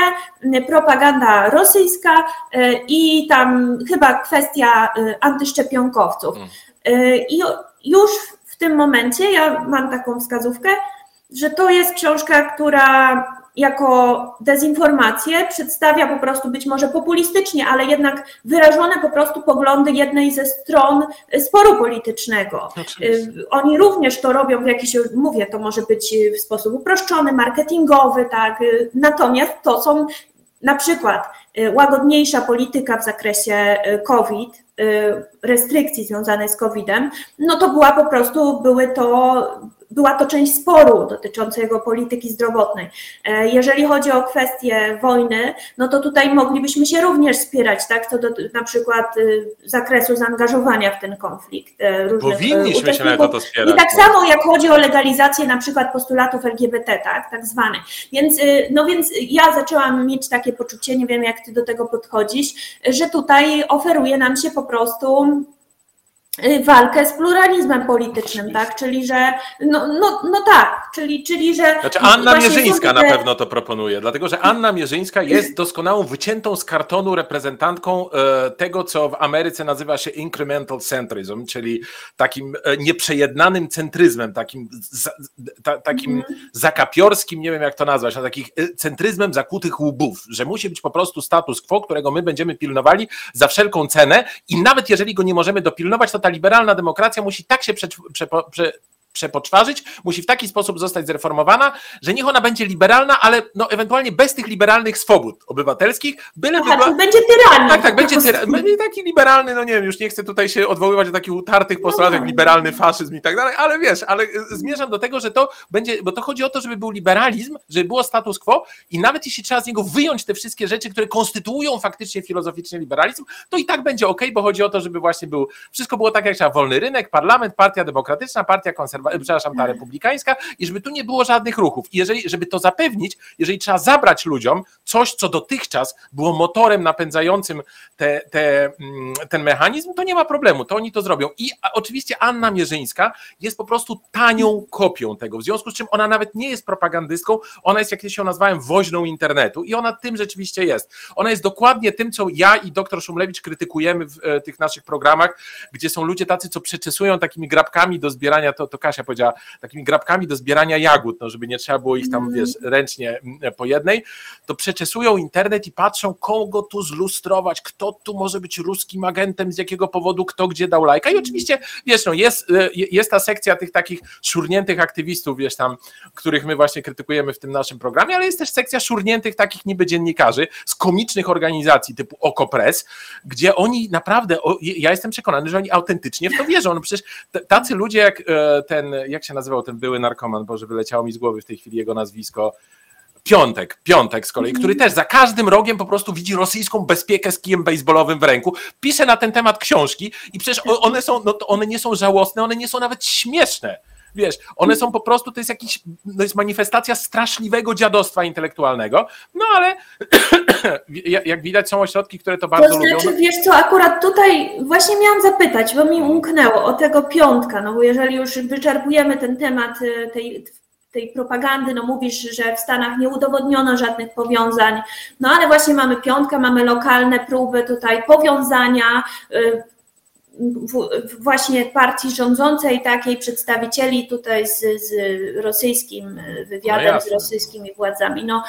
propaganda rosyjska e, i tam chyba kwestia antyszczepionkowców. Mm. I już w tym momencie ja mam taką wskazówkę, że to jest książka, która jako dezinformację, przedstawia po prostu być może populistycznie, ale jednak wyrażone po prostu poglądy jednej ze stron sporu politycznego. Oczywiście. Oni również to robią w jakiś, mówię, to może być w sposób uproszczony, marketingowy, tak. Natomiast to są na przykład łagodniejsza polityka w zakresie COVID, restrykcji związanej z COVID-em, no to była po prostu, były to była to część sporu dotyczącego polityki zdrowotnej. E, jeżeli chodzi o kwestię wojny, no to tutaj moglibyśmy się również spierać, tak, co do na przykład y, zakresu zaangażowania w ten konflikt. e, różnych y, Powinniśmy się na to spierać. I tak bo... samo jak chodzi o legalizację na przykład postulatów LGBT, tak, tak zwanych. Więc, y, no więc ja zaczęłam mieć takie poczucie, nie wiem jak ty do tego podchodzisz, że tutaj oferuje nam się po prostu walkę z pluralizmem politycznym, tak? Czyli, że no, no, no tak, czyli, czyli że. Znaczy Anna Mierzyńska na pewno to proponuje, dlatego że Anna Mierzyńska jest doskonałą, wyciętą z kartonu reprezentantką e, tego, co w Ameryce nazywa się incremental centrism, czyli takim e, nieprzejednanym centryzmem, takim, ta, takim mm. zakapiorskim, nie wiem jak to nazwać, no, takich e, centryzmem zakutych łbów, że musi być po prostu status quo, którego my będziemy pilnowali za wszelką cenę i nawet jeżeli go nie możemy dopilnować, to ta liberalna demokracja musi tak się prze, prze, prze, przepoczwarzyć, musi w taki sposób zostać zreformowana, że niech ona będzie liberalna, ale no, ewentualnie bez tych liberalnych swobód obywatelskich, byle Aha, była... będzie tyranny. Tak, tak, będzie tyranny. Taki liberalny, no nie wiem, już nie chcę tutaj się odwoływać do takich utartych postulatów jak no. liberalny faszyzm i tak dalej, ale wiesz, ale y, zmierzam do tego, że to będzie, bo to chodzi o to, żeby był liberalizm, żeby było status quo i nawet jeśli trzeba z niego wyjąć te wszystkie rzeczy, które konstytuują faktycznie filozoficznie liberalizm, to i tak będzie ok, bo chodzi o to, żeby właśnie był, wszystko było tak jak trzeba, wolny rynek, parlament, partia demokratyczna, partia konserwatywna, przepraszam, ta republikańska, i żeby tu nie było żadnych ruchów. I jeżeli, żeby to zapewnić, jeżeli trzeba zabrać ludziom coś, co dotychczas było motorem napędzającym te, te, mm, ten mechanizm, to nie ma problemu, to oni to zrobią. I oczywiście Anna Mierzyńska jest po prostu tanią kopią tego, w związku z czym ona nawet nie jest propagandystką, ona jest, jak się nazwałem, woźną internetu i ona tym rzeczywiście jest. Ona jest dokładnie tym, co ja i doktor Szumlewicz krytykujemy w e, tych naszych programach, gdzie są ludzie tacy, co przeczesują takimi grabkami do zbierania, to, to Kasia powiedziała, takimi grabkami do zbierania jagód, no żeby nie trzeba było ich tam, mm. wiesz, ręcznie mm, po jednej, to przeczesują internet i patrzą, kogo tu zlustrować, kto tu może być ruskim agentem, z jakiego powodu, kto gdzie dał lajka. I oczywiście, wiesz, no jest, y, jest ta sekcja tych takich szurniętych aktywistów, wiesz, tam, których my właśnie krytykujemy w tym naszym programie, ale jest też sekcja szurniętych takich niby dziennikarzy z komicznych organizacji typu Okopres, gdzie oni naprawdę, ja jestem przekonany, że oni autentycznie w to wierzą. No przecież tacy ludzie jak e, ten jak się nazywał ten były narkoman, Boże, wyleciało mi z głowy w tej chwili jego nazwisko, Piątek, Piątek z kolei, który też za każdym rogiem po prostu widzi rosyjską bezpiekę z kijem baseballowym w ręku, pisze na ten temat książki i przecież one są, no one nie są żałosne, one nie są nawet śmieszne wiesz, one są po prostu, to jest jakiś, to jest manifestacja straszliwego dziadostwa intelektualnego, no ale jak widać są ośrodki, które to bardzo to znaczy, lubią. wiesz co, akurat tutaj właśnie miałam zapytać, bo mi umknęło o tego piątka, no bo jeżeli już wyczerpujemy ten temat y, tej tej propagandy, no mówisz, że w Stanach nie udowodniono żadnych powiązań, no ale właśnie mamy piątkę, mamy lokalne próby tutaj powiązania, y, właśnie partii rządzącej, takiej przedstawicieli tutaj z, z rosyjskim wywiadem, no z rosyjskimi władzami. No,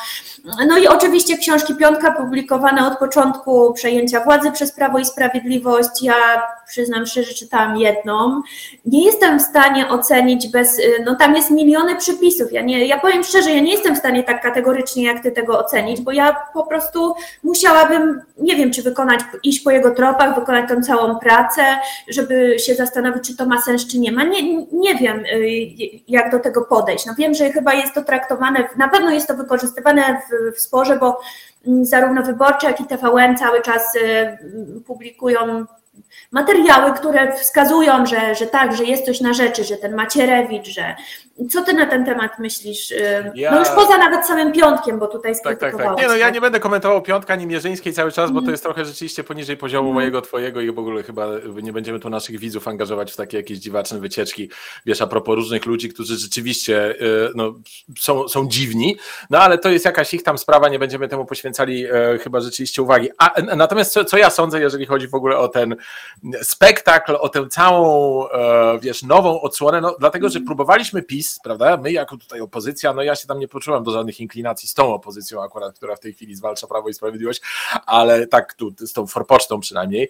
no i oczywiście książki Piątka publikowane od początku przejęcia władzy przez Prawo i Sprawiedliwość. Ja przyznam szczerze, czytałam jedną. Nie jestem w stanie ocenić bez, no tam jest miliony przypisów. Ja, nie, ja powiem szczerze, ja nie jestem w stanie tak kategorycznie jak ty tego ocenić, bo ja po prostu musiałabym, nie wiem, czy wykonać, iść po jego tropach, wykonać tą całą pracę, żeby się zastanowić, czy to ma sens, czy nie ma. Nie, nie wiem, y, jak do tego podejść. No wiem, że chyba jest to traktowane, na pewno jest to wykorzystywane w, w sporze, bo mm, zarówno wyborcze, jak i TVN cały czas y, publikują materiały, które wskazują, że, że tak, że jest coś na rzeczy, że ten Macierewicz, że co ty na ten temat myślisz? Ja... No już poza nawet samym piątkiem, bo tutaj. Tak, tak, tak. Nie, no ja nie będę komentował piątka ani Mierzyńskiej cały czas, bo to mhm. jest trochę rzeczywiście poniżej poziomu mm. mojego, twojego i w ogóle chyba nie będziemy tu naszych widzów angażować w takie jakieś dziwaczne wycieczki, wiesz, a propos różnych ludzi, którzy rzeczywiście y, no, są, są dziwni, no ale to jest jakaś ich tam sprawa, nie będziemy temu poświęcali e, chyba rzeczywiście uwagi. A, natomiast co, co ja sądzę, jeżeli chodzi w ogóle o ten spektakl, o tę całą, e, wiesz, nową odsłonę, no, dlatego, że próbowaliśmy PiS, prawda, my jako tutaj opozycja, no ja się tam nie poczułem do żadnych inklinacji z tą opozycją akurat, która w tej chwili zwalcza Prawo i Sprawiedliwość, ale tak tu, z tą forpocztą przynajmniej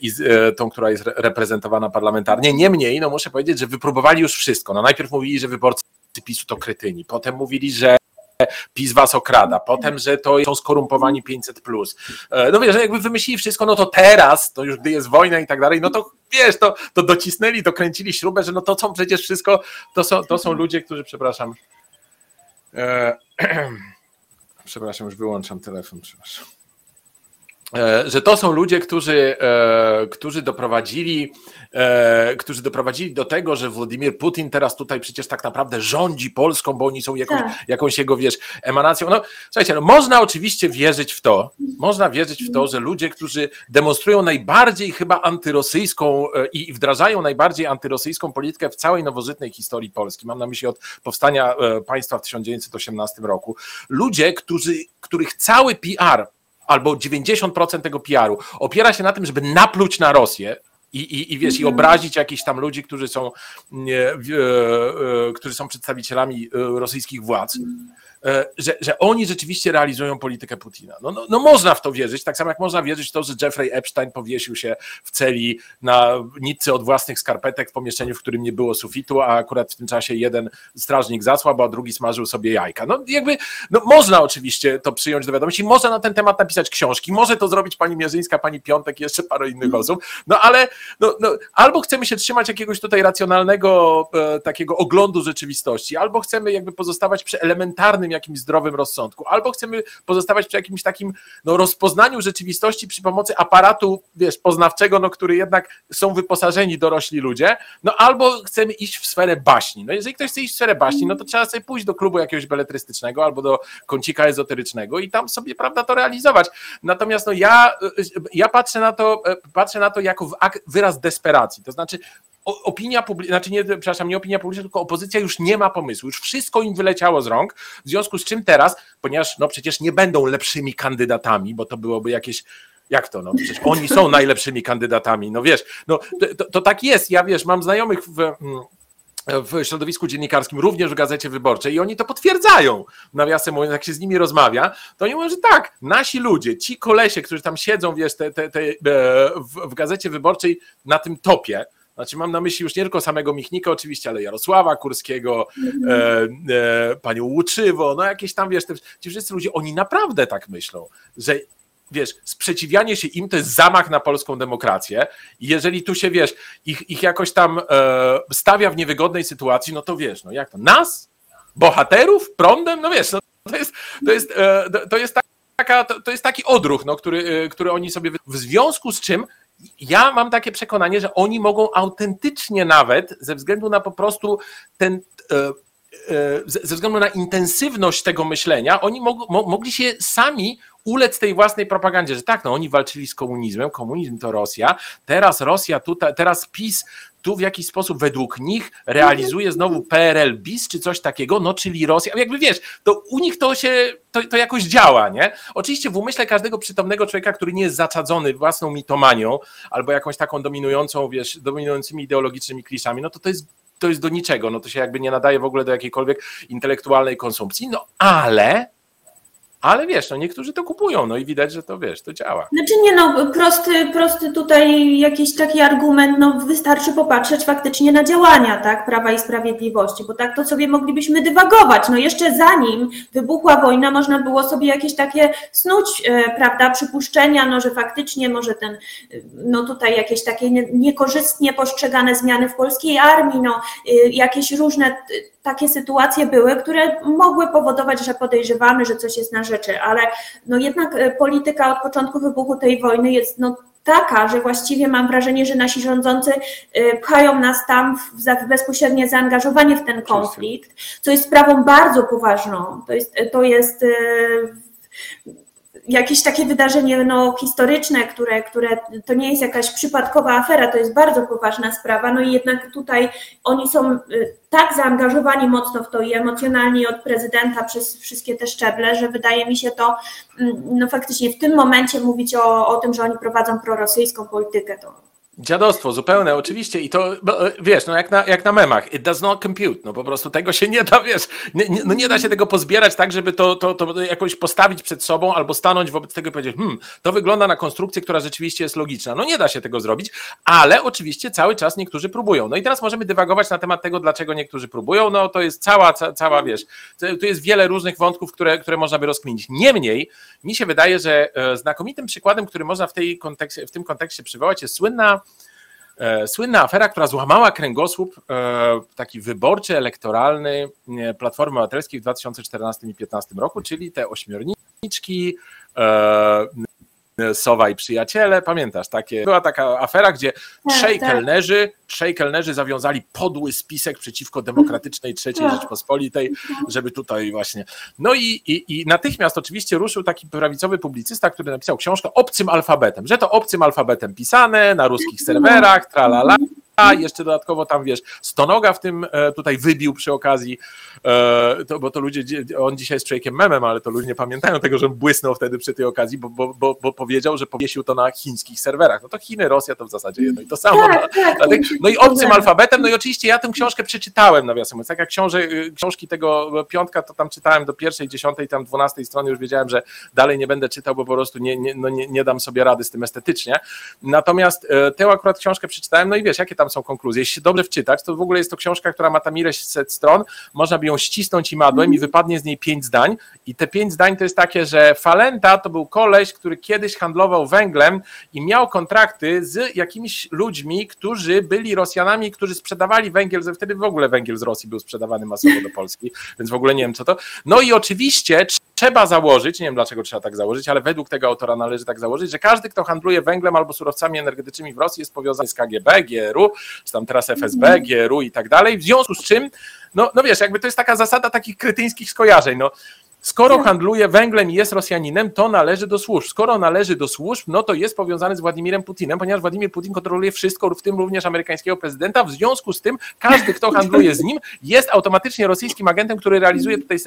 i z e, tą, która jest reprezentowana parlamentarnie. Niemniej, no muszę powiedzieć, że wypróbowali już wszystko. No najpierw mówili, że wyborcy PiSu to kretyni, potem mówili, że PiS was okrada, potem, że to są skorumpowani 500 plus. E, no wiesz, że jakby wymyślili wszystko, no to teraz, to już gdy jest wojna i tak dalej, no to wiesz, to, to docisnęli, dokręcili śrubę, że no to są przecież wszystko, to są, to są ludzie, którzy, przepraszam, e, przepraszam, już wyłączam telefon, przepraszam. E, że to są ludzie, którzy, e, którzy doprowadzili, e, którzy doprowadzili do tego, że Władimir Putin teraz tutaj przecież tak naprawdę rządzi Polską, bo oni są jakąś, tak. jakąś jego, wiesz, emanacją. No, słuchajcie, no, można oczywiście wierzyć w to, można wierzyć w to, że ludzie, którzy demonstrują najbardziej chyba antyrosyjską i wdrażają najbardziej antyrosyjską politykę w całej nowożytnej historii Polski, mam na myśli od powstania państwa w 1918 roku, ludzie, którzy, których cały PR albo 90% tego PR-u opiera się na tym, żeby napluć na Rosję, i, i, i wiesz, i mhm. obrazić jakichś tam ludzi, którzy są, e, e, którzy są przedstawicielami e, rosyjskich władz. E, że, że oni rzeczywiście realizują politykę Putina. No, no, no, można w to wierzyć, tak samo jak można wierzyć w to, że Jeffrey Epstein powiesił się w celi na nitce od własnych skarpetek w pomieszczeniu, w którym nie było sufitu, a akurat w tym czasie jeden strażnik zasłabł, a drugi smażył sobie jajka. No jakby, no można oczywiście to przyjąć do wiadomości, można na ten temat napisać książki, może to zrobić pani Mierzyńska, pani Piątek i jeszcze parę innych mm. osób, no ale no, no, albo chcemy się trzymać jakiegoś tutaj racjonalnego e, takiego oglądu rzeczywistości, albo chcemy jakby pozostawać przy elementarnym jakimś zdrowym rozsądku, albo chcemy pozostawać przy jakimś takim no, rozpoznaniu rzeczywistości przy pomocy aparatu, wiesz, poznawczego, no, który jednak są wyposażeni dorośli ludzie, no albo chcemy iść w sferę baśni. No jeżeli ktoś chce iść w sferę baśni, no to trzeba sobie pójść do klubu jakiegoś beletrystycznego albo do kącika ezoterycznego i tam sobie, prawda, to realizować. Natomiast no ja, ja patrzę na to, patrzę na to jako wyraz desperacji, to znaczy opinia publiczna, znaczy nie, przepraszam, nie opinia publiczna, tylko opozycja już nie ma pomysłu, już wszystko im wyleciało z rąk, w związku z czym teraz, ponieważ no przecież nie będą lepszymi kandydatami, bo to byłoby jakieś jak to? No przecież oni są najlepszymi kandydatami. No wiesz, no to, to, to tak jest. Ja wiesz, mam znajomych w, w środowisku dziennikarskim, również w Gazecie Wyborczej i oni to potwierdzają. Nawiasem mówiąc, jak się z nimi rozmawia, to oni mówią, że tak, nasi ludzie, ci kolesie, którzy tam siedzą, wiesz, te, te, te, e, w, w Gazecie Wyborczej na tym topie, znaczy mam na myśli już nie tylko samego Michnika oczywiście, ale Jarosława Kurskiego, mm-hmm. e, e, panią Łuczywo, no jakieś tam, wiesz, te, ci wszyscy ludzie, oni naprawdę tak myślą, że wiesz, sprzeciwianie się im to jest zamach na polską demokrację i jeżeli tu się, wiesz, ich, ich jakoś tam e, stawia w niewygodnej sytuacji, no to wiesz, no jak to, nas? Bohaterów? Prądem? No wiesz, no, to jest, to jest, e, to jest taka, to, to jest taki odruch, no, który, e, który oni sobie, w związku z czym ja mam takie przekonanie, że oni mogą autentycznie nawet ze względu na po prostu ten e, e, ze względu na intensywność tego myślenia, oni mog, mogli się sami ulec tej własnej propagandzie, że tak, no oni walczyli z komunizmem, komunizm to Rosja, teraz Rosja tutaj, teraz PiS tu w jakiś sposób według nich realizuje znowu PRL bis czy coś takiego, no czyli Rosja, jakby wiesz, to u nich to się, to, to jakoś działa, nie? Oczywiście w umyśle każdego przytomnego człowieka, który nie jest zaczadzony własną mitomanią albo jakąś taką dominującą, wiesz, dominującymi ideologicznymi kliszami, no to to jest to jest do niczego, no to się jakby nie nadaje w ogóle do jakiejkolwiek intelektualnej konsumpcji, no ale ale wiesz, no niektórzy to kupują, no i widać, że to wiesz, to działa. Znaczy nie no, prosty, prosty tutaj jakiś taki argument, no wystarczy popatrzeć faktycznie na działania, tak, Prawa i Sprawiedliwości, bo tak to sobie moglibyśmy dywagować. No jeszcze zanim wybuchła wojna, można było sobie jakieś takie snuć, e, prawda, przypuszczenia, no że faktycznie może ten, no tutaj jakieś takie niekorzystnie postrzegane zmiany w polskiej armii, no e, jakieś różne takie sytuacje były, które mogły powodować, że podejrzewamy, że coś jest na rzeczy, ale no jednak e, polityka od początku wybuchu tej wojny jest no taka, że właściwie mam wrażenie, że nasi rządzący e, pchają nas tam w bezpośrednie zaangażowanie w ten konflikt, co jest sprawą bardzo poważną. To jest, to jest e, jakieś takie wydarzenie no, historyczne, które, które to nie jest jakaś przypadkowa afera, to jest bardzo poważna sprawa, no i jednak tutaj oni są y, tak zaangażowani mocno w to i emocjonalnie od prezydenta przez wszystkie te szczeble, że wydaje mi się to, mm, no faktycznie w tym momencie mówić o, o tym, że oni prowadzą prorosyjską politykę, to Dziadostwo zupełne, oczywiście. I to, e, wiesz, no jak na, jak na memach, it does not compute. No po prostu tego się nie da, wiesz, nie, nie, no nie da się tego pozbierać tak, żeby to, to, to jakoś postawić przed sobą albo stanąć wobec tego i powiedzieć, hmm, to wygląda na konstrukcję, która rzeczywiście jest logiczna. No nie da się tego zrobić, ale oczywiście cały czas niektórzy próbują. No i teraz możemy dywagować na temat tego, dlaczego niektórzy próbują. No to jest cała, ca, cała wiesz, tu jest wiele różnych wątków, które, które można by rozkminić. Niemniej, mi się wydaje, że e, znakomitym przykładem, który można w, tej kontekście, w tym kontekście przywołać, jest słynna słynna afera, która złamała kręgosłup e, taki wyborczy, elektoralny Platformy Obywatelskiej w 2014 i 2015 roku, czyli te ośmiorniczki, e, Sowa i przyjaciele, pamiętasz, takie, była taka afera, gdzie tak, trzej tak. kelnerzy, trzej kelnerzy zawiązali podły spisek przeciwko demokratycznej trzeciej tak. Rzeczpospolitej, żeby tutaj właśnie. No i, i, i natychmiast oczywiście ruszył taki prawicowy publicysta, który napisał książkę obcym alfabetem, że to obcym alfabetem pisane na ruskich serwerach, tralala a jeszcze dodatkowo tam wiesz, Stonoga w tym e, tutaj wybił przy okazji, e, to, bo to ludzie, on dzisiaj jest człowiekiem memem, ale to ludzie nie pamiętają tego, że błysnął wtedy przy tej okazji, bo, bo, bo, bo powiedział, że powiesił to na chińskich serwerach. No to Chiny, Rosja to w zasadzie jedno i to samo. Tak, no, tak, no i obcym alfabetem, no i oczywiście ja tę książkę przeczytałem, nawiasem mówiąc, tak jak książę, y, książki tego piątka, to tam czytałem do pierwszej, dziesiątej, tam dwunastej strony, już wiedziałem, że dalej nie będę czytał, bo po prostu nie, nie, no nie, nie dam sobie rady z tym estetycznie. Natomiast e, tę akurat książkę przeczytałem, no i wiesz, jakie tam są konkluzje. Jeśli się dobrze wczytać, to w ogóle jest to książka, która ma tam ileś set stron, można by ją ścisnąć i madłem i wypadnie z niej pięć zdań. I te pięć zdań to jest takie, że Falenta to był koleś, który kiedyś handlował węglem i miał kontrakty z jakimiś ludźmi, którzy byli Rosjanami, którzy sprzedawali węgiel, wtedy w ogóle węgiel z Rosji był sprzedawany masowo do Polski, więc w ogóle nie wiem co to. No i oczywiście trzeba założyć, nie wiem dlaczego trzeba tak założyć, ale według tego autora należy tak założyć, że każdy, kto handluje węglem albo surowcami energetycznymi w Rosji jest powiązany z KGB, GRU, czy tam teraz FSB, mhm. GRU i tak dalej, w związku z czym, no, no wiesz, jakby to jest taka zasada takich krytyńskich skojarzeń, no Skoro handluje węglem i jest Rosjaninem, to należy do służb. Skoro należy do służb, no to jest powiązany z Władimirem Putinem, ponieważ Władimir Putin kontroluje wszystko, w tym również amerykańskiego prezydenta. W związku z tym każdy, kto handluje z nim, jest automatycznie rosyjskim agentem, który realizuje tutaj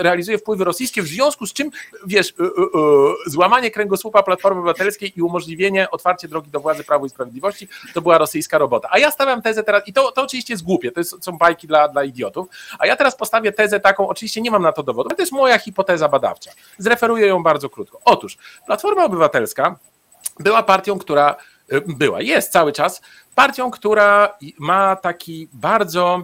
realizuje wpływy rosyjskie, w związku z czym, wiesz, y, y, złamanie kręgosłupa Platformy Obywatelskiej i umożliwienie otwarcie drogi do władzy Prawu i Sprawiedliwości, to była rosyjska robota. A ja stawiam tezę teraz, i to, to oczywiście jest głupie, to są bajki dla, dla idiotów, a ja teraz postawię tezę taką, oczywiście nie mam na to dowodu, to jest moja hipoteza badawcza. Zreferuję ją bardzo krótko. Otóż Platforma Obywatelska była partią, która y, była, jest cały czas partią, która ma taki bardzo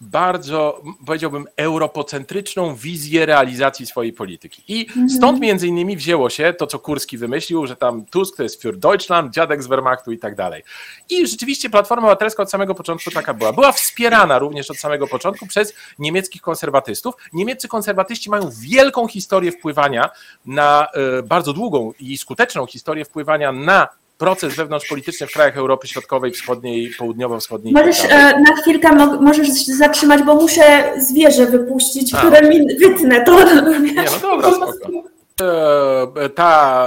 bardzo, powiedziałbym, europocentryczną wizję realizacji swojej polityki. I mhm. stąd między innymi wzięło się to, co Kurski wymyślił, że tam Tusk to jest für Deutschland, dziadek z Wehrmachtu i tak dalej. I rzeczywiście Platforma Obywatelska od samego początku taka była. Była wspierana również od samego początku przez niemieckich konserwatystów. Niemieccy konserwatyści mają wielką historię wpływania na, e, bardzo długą i skuteczną historię wpływania na proces wewnątrzpolityczny w krajach Europy Środkowej, Wschodniej, Południowo-Wschodniej. Tak możesz e, na chwilkę możesz zatrzymać, bo muszę zwierzę wypuścić, A. które mi wytnę to. Nie, no dobra, spoko. E, ta,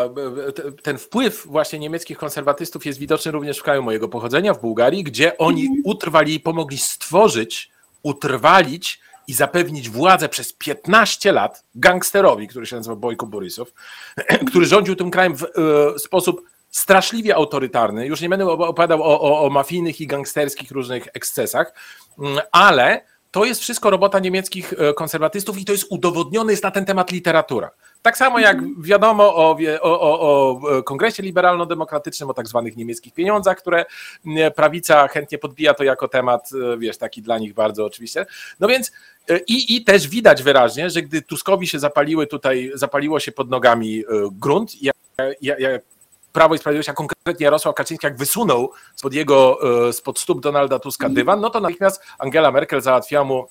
ten wpływ właśnie niemieckich konserwatystów jest widoczny również w kraju mojego pochodzenia, w Bułgarii, gdzie oni mhm. utrwali i pomogli stworzyć, utrwalić i zapewnić władzę przez 15 lat gangsterowi, który się nazywa Bojko Borysow, który rządził tym krajem w e, sposób straszliwie autorytarny. Już nie będę opowiadał o, o, o mafijnych i gangsterskich różnych ekscesach, mm, ale to jest wszystko robota niemieckich e, konserwatystów i to jest udowodnione jest na ten temat literatura. Tak samo jak wiadomo o, o, o, o kongresie liberalno-demokratycznym, o tak zwanych niemieckich pieniądzach, które mm, prawica chętnie podbija to jako temat, e, wiesz, taki dla nich bardzo oczywiście. No więc e, i, i też widać wyraźnie, że gdy Tuskowi się zapaliły tutaj, zapaliło się pod nogami grunt, jak, jak Prawo i Sprawiedliwość, a konkretnie Jarosław Kaczyński, jak wysunął spod jego, e, spod stóp Donalda Tuska dywan, no to natychmiast Angela Merkel załatwiła mu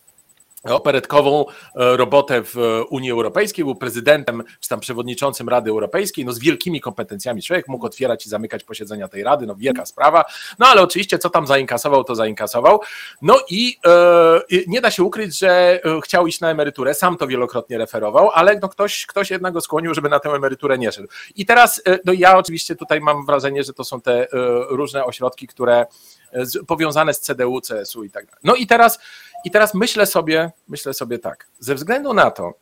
operetkową e, robotę w Unii Europejskiej, był prezydentem czy tam przewodniczącym Rady Europejskiej, no z wielkimi kompetencjami. Człowiek mógł otwierać i zamykać posiedzenia tej Rady, no wielka sprawa. No ale oczywiście co tam zainkasował, to zainkasował. No i e, nie da się ukryć, że e, chciał iść na emeryturę, sam to wielokrotnie referował, ale no ktoś, ktoś jednak go skłonił, żeby na tę emeryturę nie szedł. I teraz, e, no ja oczywiście tutaj mam wrażenie, że to są te e, różne ośrodki, które powiązane z CDU, CSU i tak dalej. No i teraz i teraz myślę sobie, myślę sobie tak, ze względu na to,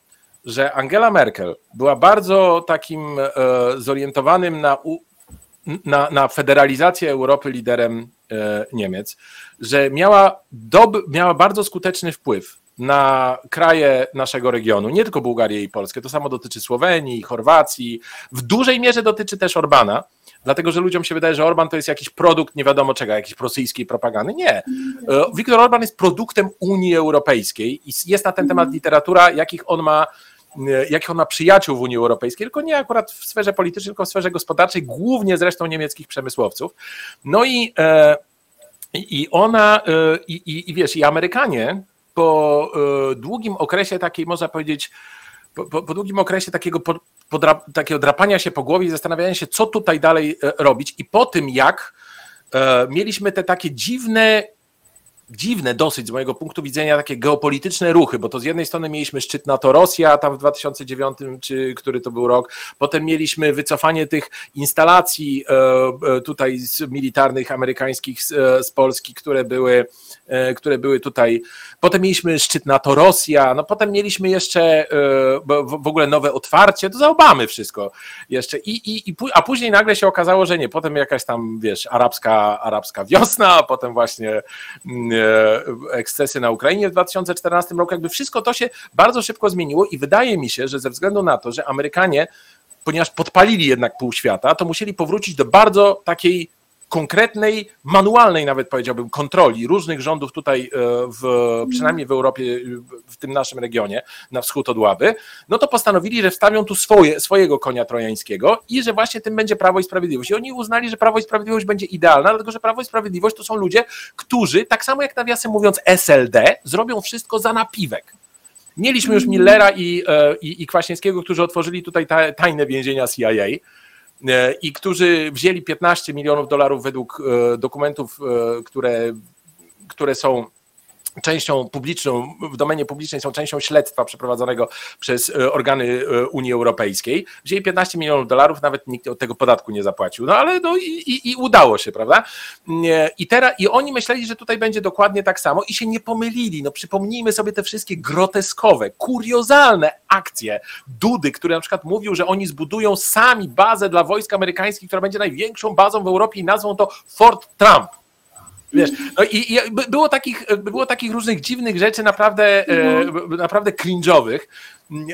że Angela Merkel była bardzo takim e, zorientowanym na, na, na federalizację Europy liderem e, Niemiec, że miała, dob, miała bardzo skuteczny wpływ na kraje naszego regionu, nie tylko Bułgarię i Polskę, to samo dotyczy Słowenii, Chorwacji, w dużej mierze dotyczy też Orbana, dlatego że ludziom się wydaje, że Orban to jest jakiś produkt nie wiadomo czego, jakiejś rosyjskiej propagandy. Nie. E, Viktor Orban jest produktem Unii Europejskiej i jest na ten temat literatura, jakich on ma e, jakich on ma przyjaciół w Unii Europejskiej, tylko nie akurat w sferze politycznej, tylko w sferze gospodarczej, głównie zresztą niemieckich przemysłowców. No i, e, i ona, i, i, i wiesz, i Amerykanie po długim okresie takiej, można powiedzieć, po, po, po długim okresie takiego, po, takiego drapania się po głowie i zastanawiania się, co tutaj dalej e, robić. I po tym, jak e, mieliśmy te takie dziwne dziwne dosyć z mojego punktu widzenia takie geopolityczne ruchy, bo to z jednej strony mieliśmy szczyt NATO-Rosja tam w 2009, czy który to był rok, potem mieliśmy wycofanie tych instalacji e, tutaj z militarnych amerykańskich z Polski, które były E, które były tutaj. Potem mieliśmy szczyt NATO-Rosja, no potem mieliśmy jeszcze e, w ogóle nowe otwarcie, to za Obamy wszystko jeszcze. I, i, i, a później nagle się okazało, że nie. Potem jakaś tam, wiesz, arabska, arabska wiosna, a potem właśnie mm, e, ekscesy na Ukrainie w 2014 roku. Jakby wszystko to się bardzo szybko zmieniło i wydaje mi się, że ze względu na to, że Amerykanie ponieważ podpalili jednak pół świata, to musieli powrócić do bardzo takiej konkretnej, manualnej nawet powiedziałbym, kontroli różnych rządów tutaj, e, w, przynajmniej w Europie, w tym naszym regionie, na wschód od Łaby, no to postanowili, że wstawią tu swoje, swojego konia trojańskiego i że właśnie tym będzie Prawo i Sprawiedliwość. I oni uznali, że Prawo i Sprawiedliwość będzie idealna, dlatego że Prawo i Sprawiedliwość to są ludzie, którzy, tak samo jak nawiasem mówiąc SLD, zrobią wszystko za napiwek. Mieliśmy już Millera i, e, i, i Kwaśniewskiego, którzy otworzyli tutaj tajne więzienia CIA, i którzy wzięli 15 milionów dolarów według e, dokumentów, e, które, które są częścią publiczną, w domenie publicznej są częścią śledztwa przeprowadzonego przez organy Unii Europejskiej. Wzięli 15 milionów dolarów, nawet nikt od tego podatku nie zapłacił. No ale no i, i, i, udało się, prawda? I teraz i oni myśleli, że tutaj będzie dokładnie tak samo i się nie pomylili. No przypomnijmy sobie te wszystkie groteskowe, kuriozalne akcje Dudy, który na przykład mówił, że oni zbudują sami bazę dla wojsk amerykańskich, która będzie największą bazą w Europie i nazwą to Fort Trump. Wiesz, no i, i było, takich, było takich różnych dziwnych rzeczy, naprawdę, e, naprawdę cringe'owych,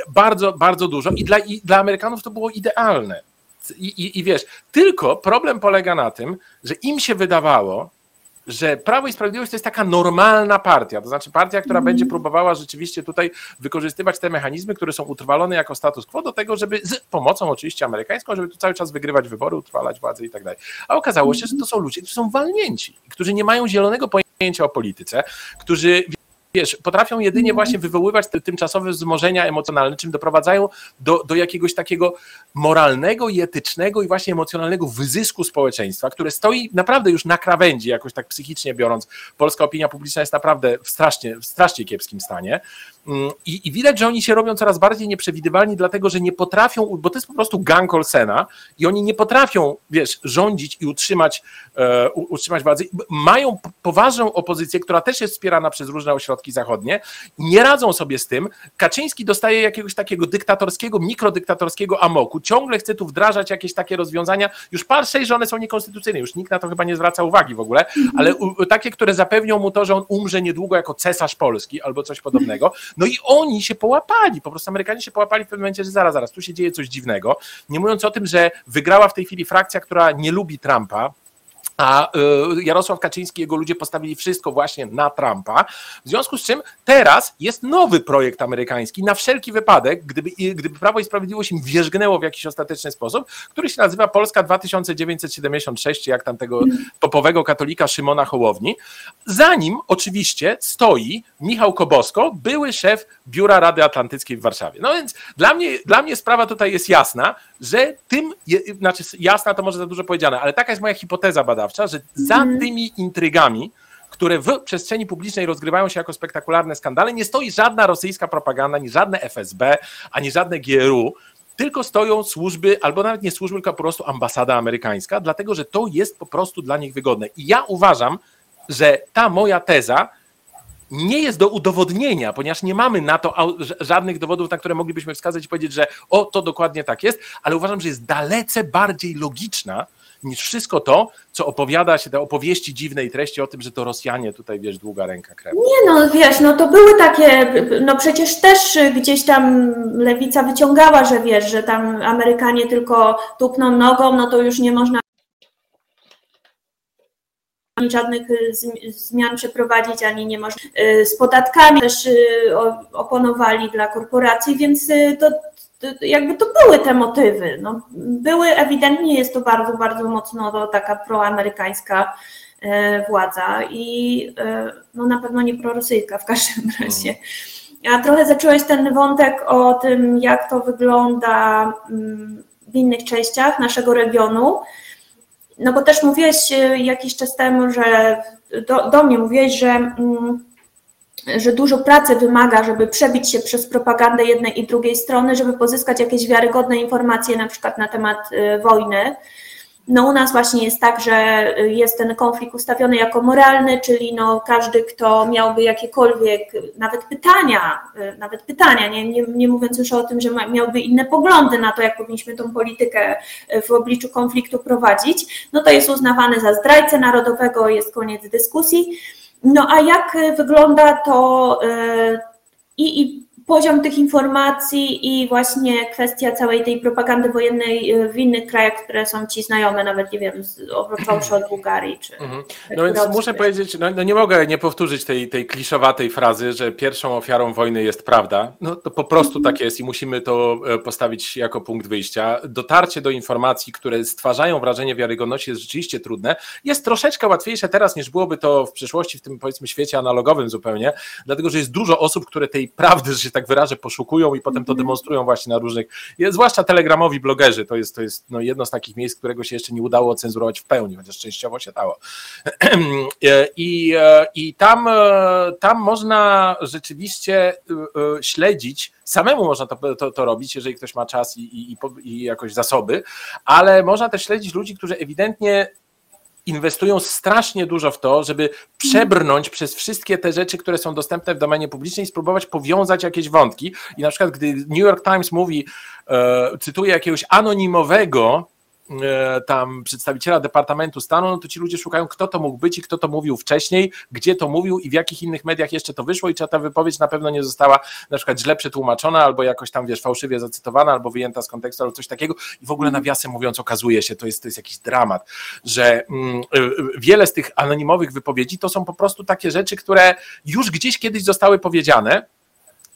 bardzo, bardzo dużo i dla, i dla Amerykanów to było idealne. I, i, I wiesz, tylko problem polega na tym, że im się wydawało, że Prawo i Sprawiedliwość to jest taka normalna partia, to znaczy partia, która mm. będzie próbowała rzeczywiście tutaj wykorzystywać te mechanizmy, które są utrwalone jako status quo do tego, żeby z pomocą oczywiście amerykańską, żeby tu cały czas wygrywać wybory, utrwalać władzę i tak dalej. A okazało się, że to są ludzie, którzy są walnięci, którzy nie mają zielonego pojęcia o polityce, którzy wiesz, potrafią jedynie właśnie wywoływać te tymczasowe wzmożenia emocjonalne, czym doprowadzają do, do jakiegoś takiego moralnego i etycznego i właśnie emocjonalnego wyzysku społeczeństwa, które stoi naprawdę już na krawędzi, jakoś tak psychicznie biorąc. Polska opinia publiczna jest naprawdę w strasznie, w strasznie kiepskim stanie. Mm, I, I, widać, że oni się robią coraz bardziej nieprzewidywalni, dlatego że nie potrafią, bo to jest po prostu gang Olsena i oni nie potrafią, wiesz, rządzić i utrzymać, e, utrzymać władzy. Mają poważną opozycję, która też jest wspierana przez różne ośrodki zachodnie. Nie radzą sobie z tym. Kaczyński dostaje jakiegoś takiego dyktatorskiego, mikrodyktatorskiego amoku. Ciągle chce tu wdrażać jakieś takie rozwiązania. Już patrzę, że one są niekonstytucyjne. Już nikt na to chyba nie zwraca uwagi w ogóle, ale takie, które zapewnią mu to, że on umrze niedługo jako cesarz Polski albo coś podobnego. No i oni się połapali, po prostu Amerykanie się połapali w pewnym momencie, że zaraz, zaraz, tu się dzieje coś dziwnego. Nie mówiąc o tym, że wygrała w tej chwili frakcja, która nie lubi Trumpa, a y, Jarosław Kaczyński i jego ludzie postawili wszystko właśnie na Trumpa. W związku z czym teraz jest nowy projekt amerykański na wszelki wypadek, gdyby, gdyby Prawo i Sprawiedliwość im wierzgnęło w jakiś ostateczny sposób, który się nazywa Polska 2976, jak tam tego topowego katolika Szymona Hołowni. Zanim oczywiście stoi Michał Kobosko, były szef Biura Rady Atlantyckiej w Warszawie. No więc dla mnie, dla mnie sprawa tutaj jest jasna, że tym, znaczy jasna to może za dużo powiedziane, ale taka jest moja hipoteza badawcza, że za mhm. tymi intrygami, które w przestrzeni publicznej rozgrywają się jako spektakularne skandale, nie stoi żadna rosyjska propaganda, ani żadne FSB, ani żadne GRU, tylko stoją służby, albo nawet nie służby, tylko po prostu ambasada amerykańska, dlatego że to jest po prostu dla nich wygodne. I ja uważam, że ta moja teza nie jest do udowodnienia, ponieważ nie mamy na to żadnych dowodów, na które moglibyśmy wskazać i powiedzieć, że o, to dokładnie tak jest, ale uważam, że jest dalece bardziej logiczna niż wszystko to, co opowiada się, te opowieści dziwnej treści o tym, że to Rosjanie tutaj, wiesz, długa ręka Kremla. Nie no, wiesz, no to były takie, no przecież też gdzieś tam lewica wyciągała, że wiesz, że tam Amerykanie tylko tupną nogą, no to już nie można żadnych y, zmian przeprowadzić, ani nie można. Y, z podatkami też y, oponowali dla korporacji, więc to, jakby to były te motywy. No, były ewidentnie, jest to bardzo, bardzo mocno taka proamerykańska władza i no, na pewno nie prorosyjska w każdym mhm. razie. A trochę zacząłeś ten wątek o tym, jak to wygląda mm, w innych częściach naszego regionu. No bo też mówiłeś e, jakiś czas temu, że do, do mnie mówiłeś, że, mm, że dużo pracy wymaga, żeby przebić się przez propagandę jednej i drugiej strony, żeby pozyskać jakieś wiarygodne informacje na przykład na temat e, wojny. No u nas właśnie jest tak, że jest ten konflikt ustawiony jako moralny, czyli no każdy, kto miałby jakiekolwiek nawet pytania, nawet pytania, nie, nie, nie mówiąc już o tym, że miałby inne poglądy na to, jak powinniśmy tą politykę w obliczu konfliktu prowadzić, no to jest uznawany za zdrajcę narodowego, jest koniec dyskusji. No a jak wygląda to e, i, i poziom tych informacji i właśnie kwestia całej tej propagandy wojennej e, w innych krajach, które są ci znajome, nawet nie wiem, fałszu od Bułgarii. Czy, mhm. No więc muszę powiedzieć, no, no, nie mogę nie powtórzyć tej, tej kliszowatej frazy, że pierwszą ofiarą wojny jest prawda. No to po prostu mhm. tak jest i musimy to e, postawić jako punkt wyjścia. Dotarcie do informacji, które stwarzają wrażenie wiarygodności jest rzeczywiście trudne. Jest troszeczkę łatwiejsze teraz niż byłoby to w przyszłości w tym powiedzmy świecie analogowym zupełnie, dlatego że jest dużo osób, które tej prawdy, że się tak tak wyrażę, poszukują i potem to mhm. demonstrują właśnie na różnych, zwłaszcza telegramowi blogerzy, to jest, to jest no jedno z takich miejsc, którego się jeszcze nie udało cenzurować w pełni, chociaż częściowo się dało. I, i tam, tam można rzeczywiście śledzić, samemu można to, to, to robić, jeżeli ktoś ma czas i, i, i jakoś zasoby, ale można też śledzić ludzi, którzy ewidentnie inwestują strasznie dużo w to, żeby przebrnąć przez wszystkie te rzeczy, które są dostępne w domenie publicznej i spróbować powiązać jakieś wątki. I na przykład, gdy New York Times mówi, e, jakiegoś anonimowego tam przedstawiciela Departamentu Stanu, no to ci ludzie szukają, kto to mógł być i kto to mówił wcześniej, gdzie to mówił i w jakich innych mediach jeszcze to wyszło i czy ta wypowiedź na pewno nie została na przykład źle przetłumaczona albo jakoś tam, wiesz, fałszywie zacytowana albo wyjęta z kontekstu albo coś takiego i w ogóle mhm. nawiasem mówiąc okazuje się, to jest, to jest jakiś dramat, że mm, e, wiele z tych anonimowych wypowiedzi to są po prostu takie rzeczy, które już gdzieś kiedyś zostały powiedziane,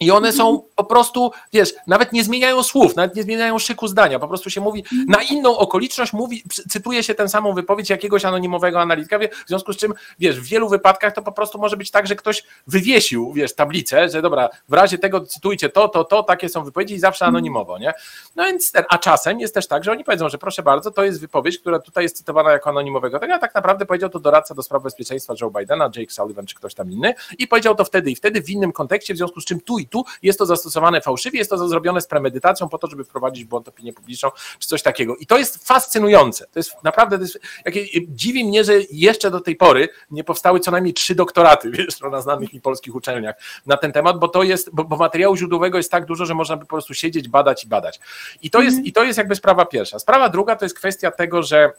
i one są po prostu, wiesz, nawet nie zmieniają słów, nawet nie zmieniają szyku zdania, po prostu się mówi na inną okoliczność, mówi, cytuje się tę samą wypowiedź jakiegoś anonimowego analityka, w związku z czym, wiesz, w wielu wypadkach to po prostu może być tak, że ktoś wywiesił, wiesz, tablicę, że dobra, w razie tego cytujcie to, to, to, takie są wypowiedzi i zawsze anonimowo, nie? No więc, a czasem jest też tak, że oni powiedzą, że proszę bardzo, to jest wypowiedź, która tutaj jest cytowana jako anonimowego, tego, a tak naprawdę powiedział to doradca do spraw bezpieczeństwa Joe Bidena, Jake Sullivan czy ktoś tam inny i powiedział to wtedy i wtedy w innym kontekście, w związku z czym tu i tu jest to zastosowane fałszywie, jest to zrobione z premedytacją po to, żeby wprowadzić błąd opinię publiczną, czy coś takiego. I to jest fascynujące. To jest naprawdę, to jest, jakie, dziwi mnie, że jeszcze do tej pory nie powstały co najmniej trzy doktoraty, wiesz, na znanych i polskich uczelniach na ten temat, bo to jest, bo, bo materiału źródłowego jest tak dużo, że można by po prostu siedzieć, badać i badać. I to, jest, mm. i to jest jakby sprawa pierwsza. Sprawa druga to jest kwestia tego, że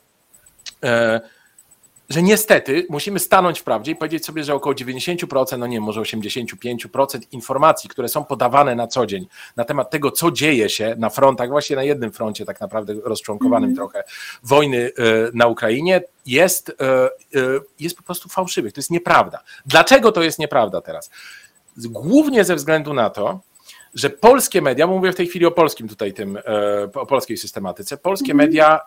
e, że niestety musimy stanąć w prawdzie i powiedzieć sobie, że około 90%, no nie, może 85% informacji, które są podawane na co dzień na temat tego, co dzieje się na frontach, właśnie na jednym froncie, tak naprawdę rozczłonkowanym mm. trochę, wojny e, na Ukrainie, jest, e, e, jest po prostu fałszywych. To jest nieprawda. Dlaczego to jest nieprawda teraz? Głównie ze względu na to, że polskie media, mówię w tej chwili o polskim tutaj tym, o polskiej systematyce, polskie mm. media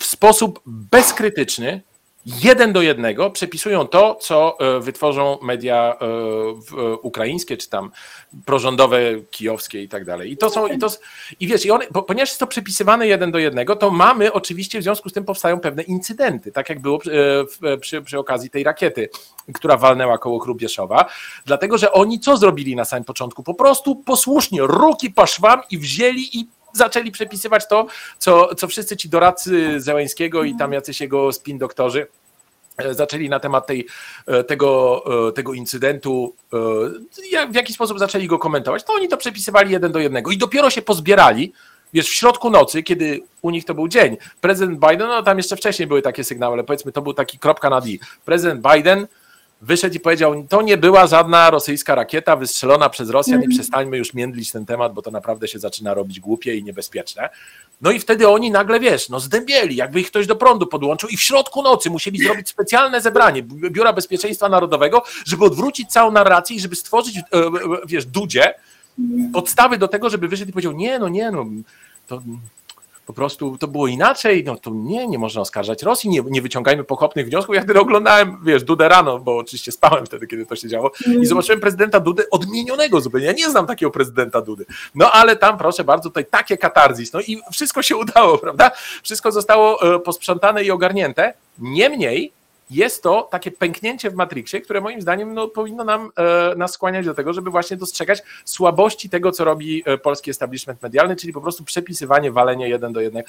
w sposób bezkrytyczny, jeden do jednego przepisują to, co e, wytworzą media e, e, ukraińskie, czy tam prorządowe, kijowskie i tak dalej. I to są, i to, i wiesz, i one, ponieważ jest to przepisywane jeden do jednego, to mamy oczywiście w związku z tym powstają pewne incydenty, tak jak było przy, przy, przy okazji tej rakiety, która walnęła koło Krubieszowa, dlatego, że oni co zrobili na samym początku? Po prostu posłusznie, ruki po szwam i wzięli i zaczęli przepisywać to, co, co wszyscy ci doradcy Zełańskiego i tam jacyś jego spin doktorzy e, zaczęli na temat tej, e, tego, e, tego incydentu, w jaki sposób zaczęli go komentować, to oni to przepisywali jeden do jednego i dopiero się pozbierali, wiesz, w środku nocy, kiedy u nich to był dzień, prezydent Biden, no tam jeszcze wcześniej były takie sygnały, ale powiedzmy to był taki kropka na D. Prezydent Biden wyszedł i powiedział, to nie była żadna rosyjska rakieta wystrzelona przez Rosjan i mhm. przestańmy już międlić ten temat, bo to naprawdę się zaczyna robić głupie i niebezpieczne. No i wtedy oni nagle, wiesz, no zdębieli, jakby ich ktoś do prądu podłączył i w środku nocy musieli zrobić specjalne zebranie Biura Bezpieczeństwa Narodowego, żeby odwrócić całą narrację i żeby stworzyć, e, e, wiesz, Dudzie mhm. podstawy do tego, żeby wyszedł i powiedział, nie, no nie, no to po prostu to było inaczej, no to nie, nie można oskarżać Rosji, nie, nie wyciągajmy pochopnych wniosków. Ja wtedy oglądałem, wiesz, Dudę rano, bo oczywiście spałem wtedy, kiedy to się działo i mm. zobaczyłem prezydenta Dudy odmienionego zupełnie. Ja nie znam takiego prezydenta Dudy. No ale tam, proszę bardzo, tutaj takie katarzis, no i wszystko się udało, prawda? Wszystko zostało e, posprzątane i ogarnięte. Niemniej jest to takie pęknięcie w Matrixie, które moim zdaniem no, powinno nam, e, nas skłaniać do tego, żeby właśnie dostrzegać słabości tego, co robi e, polski establishment medialny, czyli po prostu przepisywanie, walenie jeden do jednego.